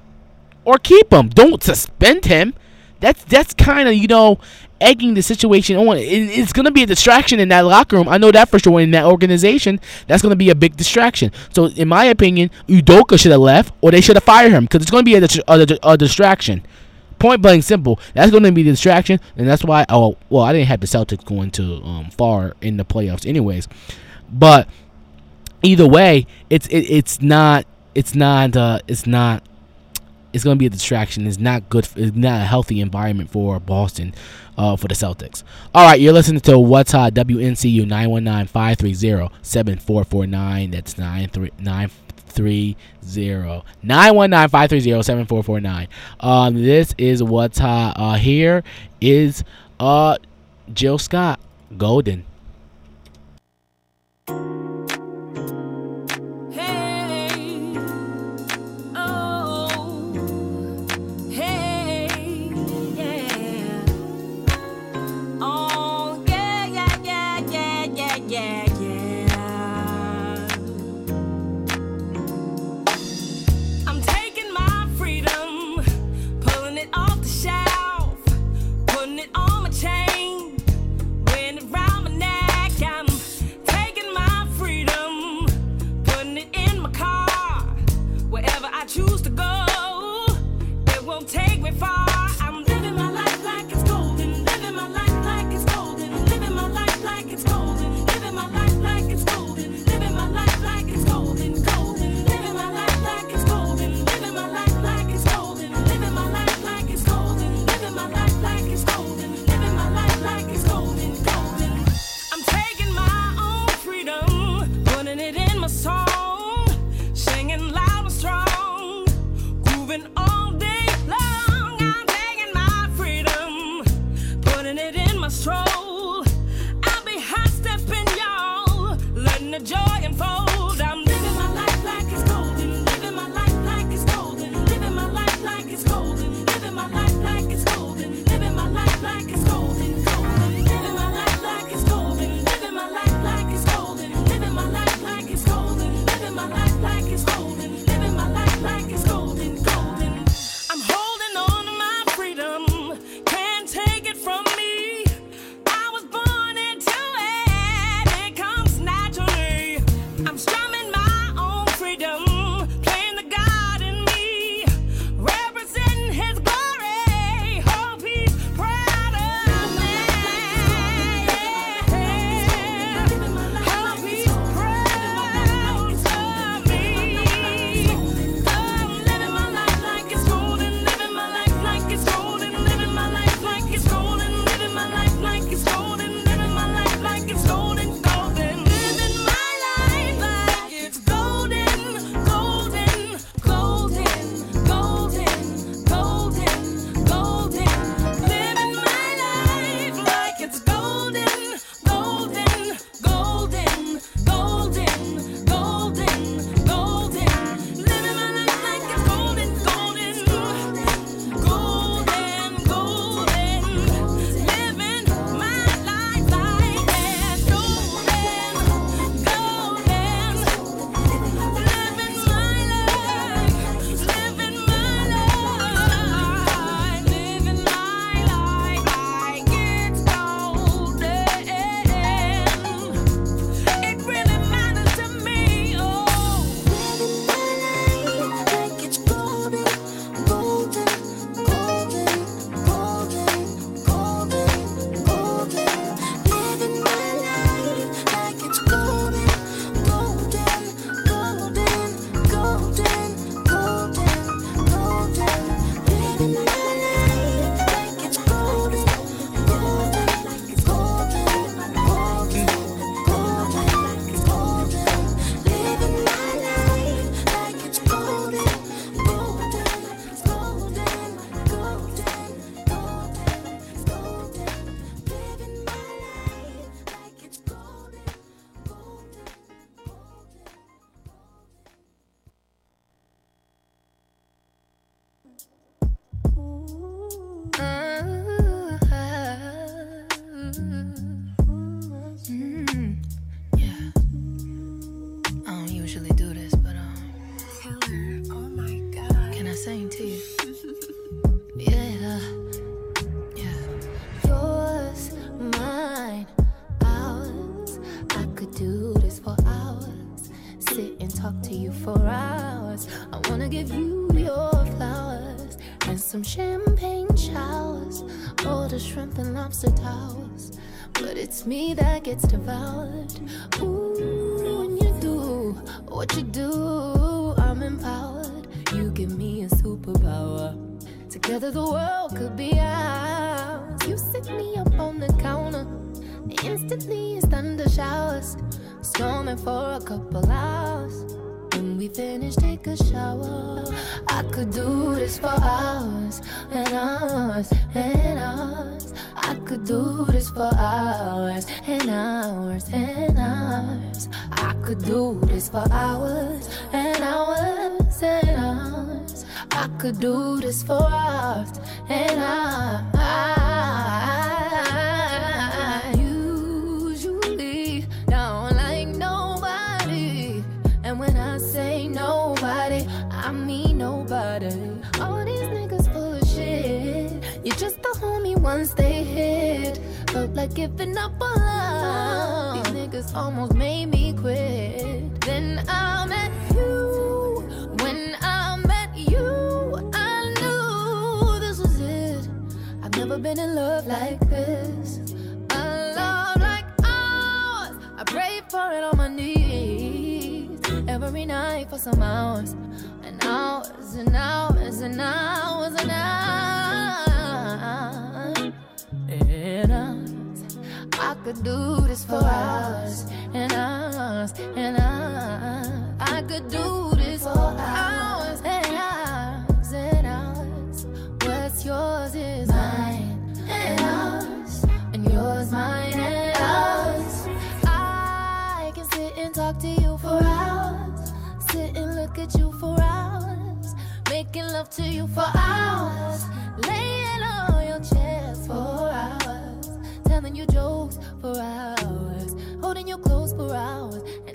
or keep him. Don't suspend him. That's that's kind of you know egging the situation on. It, it's gonna be a distraction in that locker room. I know that for sure. In that organization, that's gonna be a big distraction. So, in my opinion, Udoka should have left, or they should have fired him because it's gonna be a, a, a, distraction. Point blank, simple. That's gonna be the distraction, and that's why. Oh, well, I didn't have the Celtics going to um, far in the playoffs, anyways. But either way, it's it, it's not it's not uh, it's not it's going to be a distraction. It's not good. It's not a healthy environment for Boston, uh, for the Celtics. All right, you're listening to What's Hot WNCU 919-530-7449. That's 930 919-530-7449. Um, this is What's Hot. Uh, here is uh, Jill Scott Golden. and I, I could do this for hours and hours and hours. What's yours is mine and ours, and yours mine and ours. I can sit and talk to you for hours, sit and look at you for hours, making love to you for hours, laying on your chest for hours, telling you jokes for hours for hours.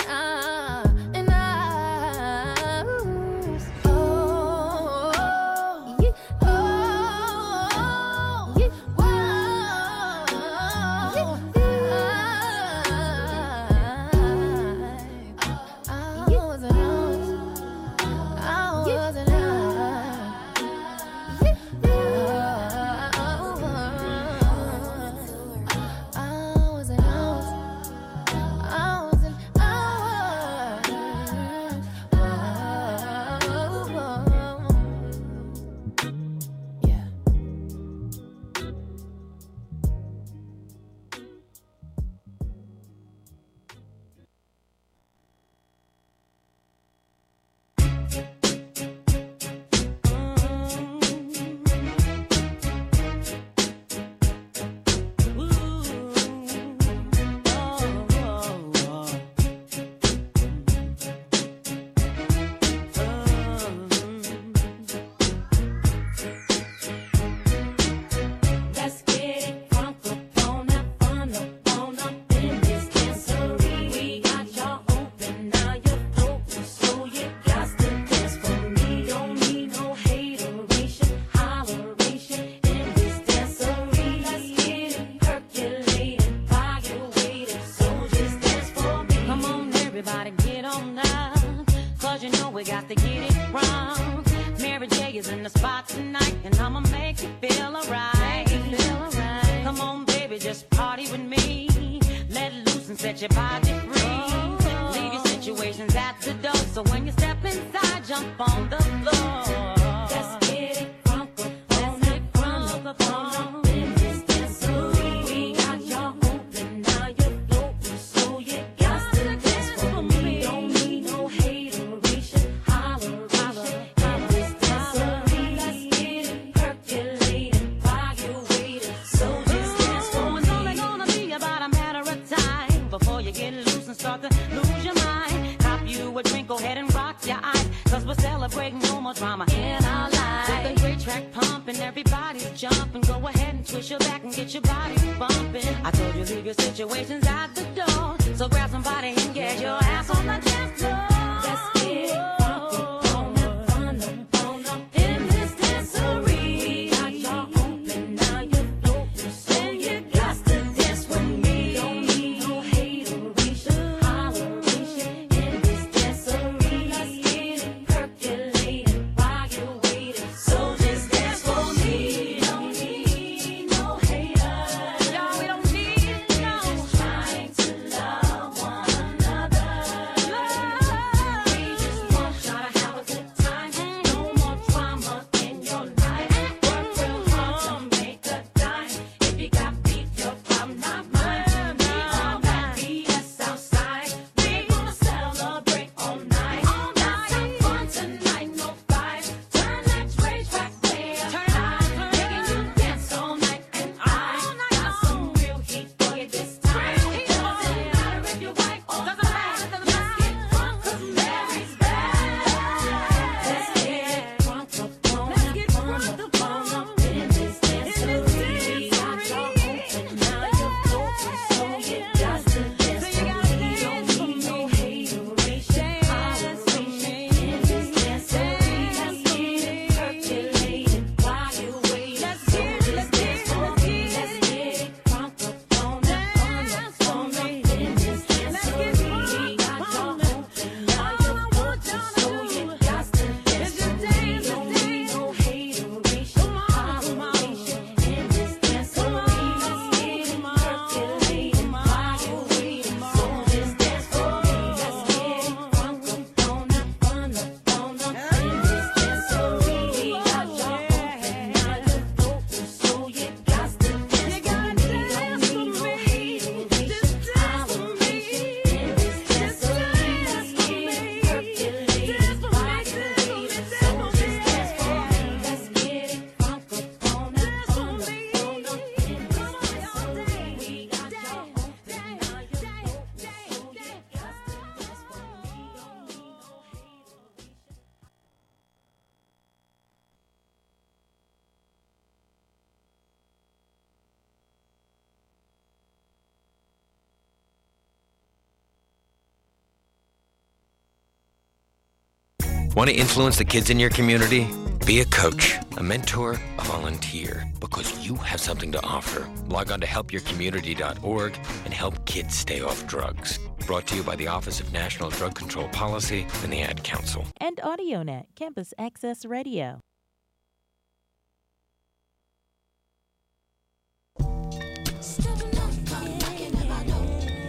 Want to influence the kids in your community? Be a coach, a mentor, a volunteer, because you have something to offer. Log on to helpyourcommunity.org and help kids stay off drugs. Brought to you by the Office of National Drug Control Policy and the Ad Council. And AudioNet, Campus Access Radio.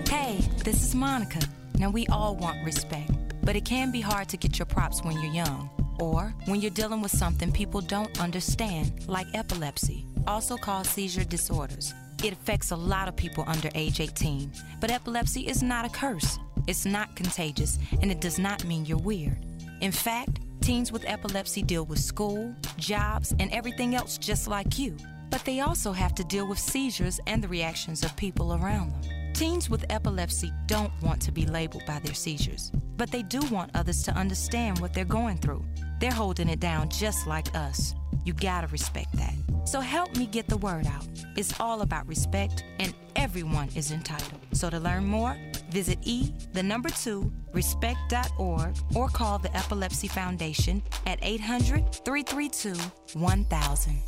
Hey, this is Monica. Now, we all want respect, but it can be hard to get your props when you're young or when you're dealing with something people don't understand, like epilepsy, also called seizure disorders. It affects a lot of people under age 18, but epilepsy is not a curse. It's not contagious, and it does not mean you're weird. In fact, teens with epilepsy deal with school, jobs, and everything else just like you. But they also have to deal with seizures and the reactions of people around them. Teens with epilepsy don't want to be labeled by their seizures, but they do want others to understand what they're going through. They're holding it down just like us. You gotta respect that. So help me get the word out. It's all about respect, and everyone is entitled. So to learn more, visit e the number two respect.org or call the Epilepsy Foundation at 800 332 1000.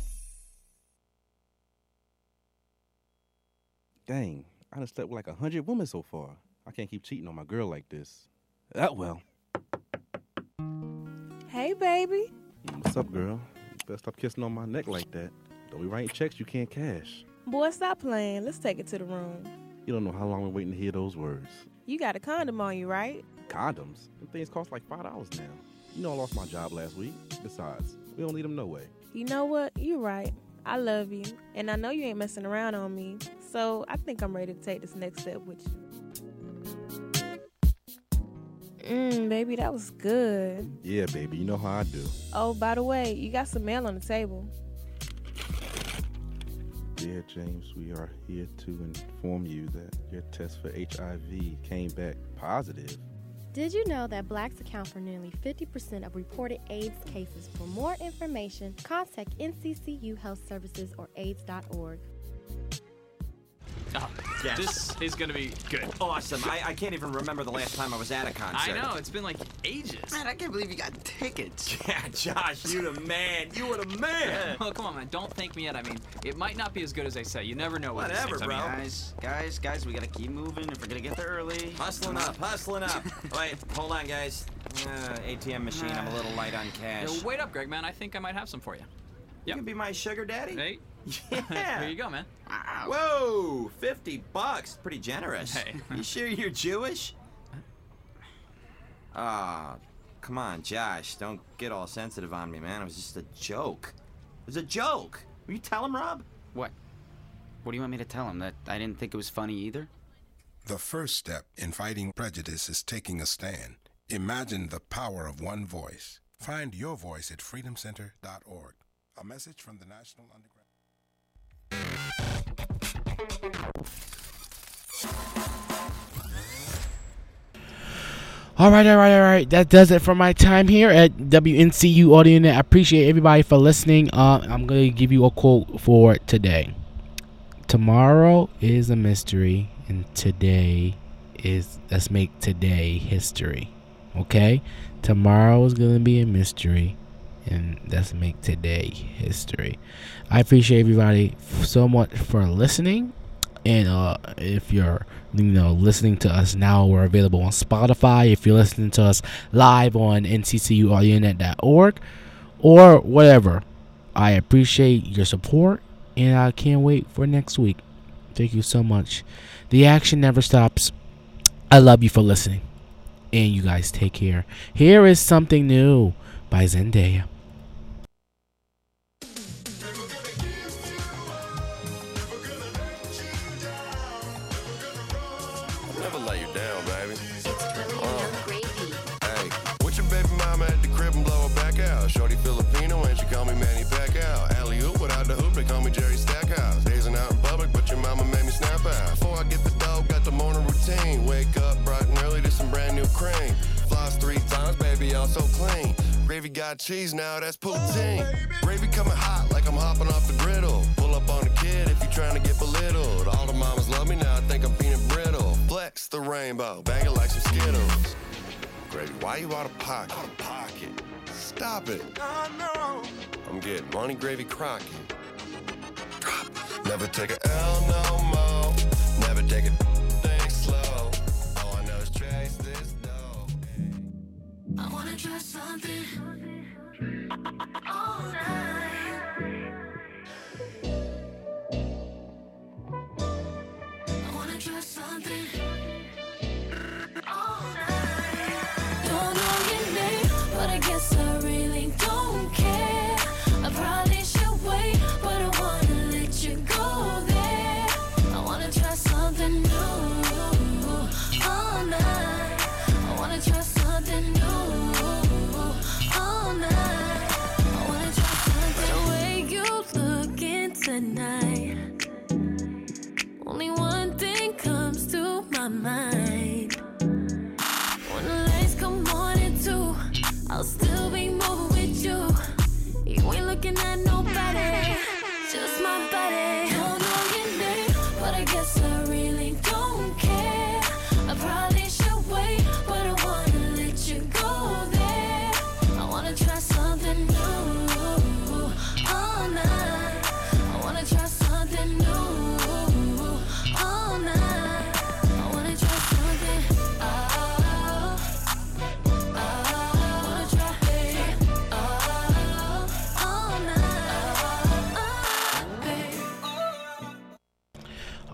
Dang, I done slept with like a hundred women so far. I can't keep cheating on my girl like this. That well. Hey, baby. Mm, what's up, girl? You better stop kissing on my neck like that. Don't be writing checks you can't cash. Boy, stop playing. Let's take it to the room. You don't know how long we're waiting to hear those words. You got a condom on you, right? Condoms? Them things cost like five dollars now. You know I lost my job last week. Besides, we don't need them no way. You know what? You're right. I love you. And I know you ain't messing around on me. So I think I'm ready to take this next step with you. Mmm, baby, that was good. Yeah, baby, you know how I do. Oh, by the way, you got some mail on the table. Dear James, we are here to inform you that your test for HIV came back positive. Did you know that blacks account for nearly 50% of reported AIDS cases? For more information, contact NCCU Health Services or AIDS.org. Oh, Yes. This is going to be good. Awesome. I, I can't even remember the last time I was at a concert. I know, it's been like ages. Man, I can't believe you got tickets. <laughs> Yeah, Josh, you the man. You were the man. <laughs> well, come on, man. Don't thank me yet. I mean, it might not be as good as they say. You never know what these Whatever, things- I bro. mean, guys, guys, guys, we gotta keep moving if we're gonna get there early. Hustling up, hustling up. <laughs> Wait, hold on, guys. Uh, ATM machine, I'm a little light on cash. Yo, wait up, Greg, man. I think I might have some for you. You can be my sugar daddy? Hey. <laughs> <laughs> Yeah. Here you go, man. Whoa, 50 bucks. Pretty generous. Hey. <laughs> You sure you're Jewish? Ah, come on, Josh. Don't get all sensitive on me, man. It was just a joke. It was a joke. Will you tell him, Rob? What? What do you want me to tell him? That I didn't think it was funny either? The first step in fighting prejudice is taking a stand. Imagine the power of one voice. Find your voice at freedomcenter.org. A message from the National Underground. All right, all right, all right. That does it for my time here at WNCU AudioNet. I appreciate everybody for listening. Uh, I'm going to give you a quote for today. Tomorrow is a mystery, and today is, let's make today history. Okay? Tomorrow is going to be a mystery, and let's make today history. I appreciate everybody so much for listening. And uh, if you're you know listening to us now, we're available on Spotify. If you're listening to us live on nccuaudionet.org or whatever, I appreciate your support and I can't wait for next week. Thank you so much. The action never stops. I love you for listening. And you guys take care. Here is something new by Zendaya. Cream. Floss three times, baby, I'm so clean. Gravy got cheese now, that's poutine. Oh, gravy coming hot like I'm hopping off the griddle. Pull up on the kid if you trying to get belittled. All the mamas love me now, I think I'm peanut brittle. Flex the rainbow, bang it like some Skittles. Gravy, why you out of pocket? Out of pocket. Stop it. I know. I'm getting money gravy crocky. Drop. Never take a L no more. Never take a try something all night. My mind. When the lights come on at two, I'll still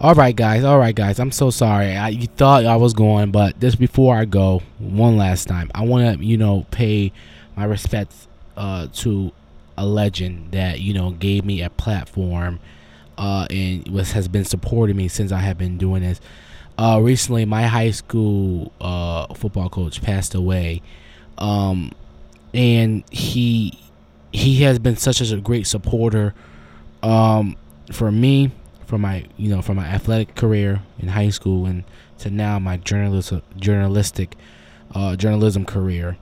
All right, guys. All right, guys. I'm so sorry. I, you thought I was going, but just before I go, one last time, I want to, you know, pay my respects uh, to a legend that you know gave me a platform uh, and was has been supporting me since I have been doing this. Uh, recently, my high school uh, football coach passed away, um, and he he has been such a great supporter um, for me, for my you know for my athletic career in high school, and to now my journalist journalistic uh, journalism career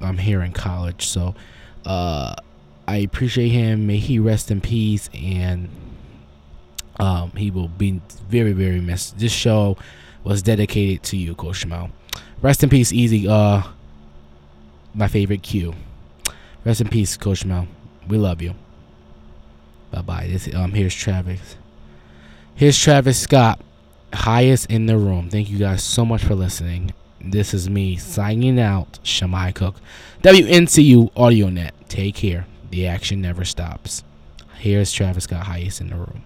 I'm here in college. So uh, I appreciate him. May he rest in peace, and um, he will be very, very missed. This show was dedicated to you, Coach. Rest in peace, Easy. Uh, my favorite Q. Rest in peace, Coach Mel. We love you. Bye bye. This um here's Travis. Here's Travis Scott, highest in the room. Thank you guys so much for listening. This is me signing out. Shimei Cook, WNCU AudioNet. Take care. The action never stops. Here's Travis Scott, highest in the room.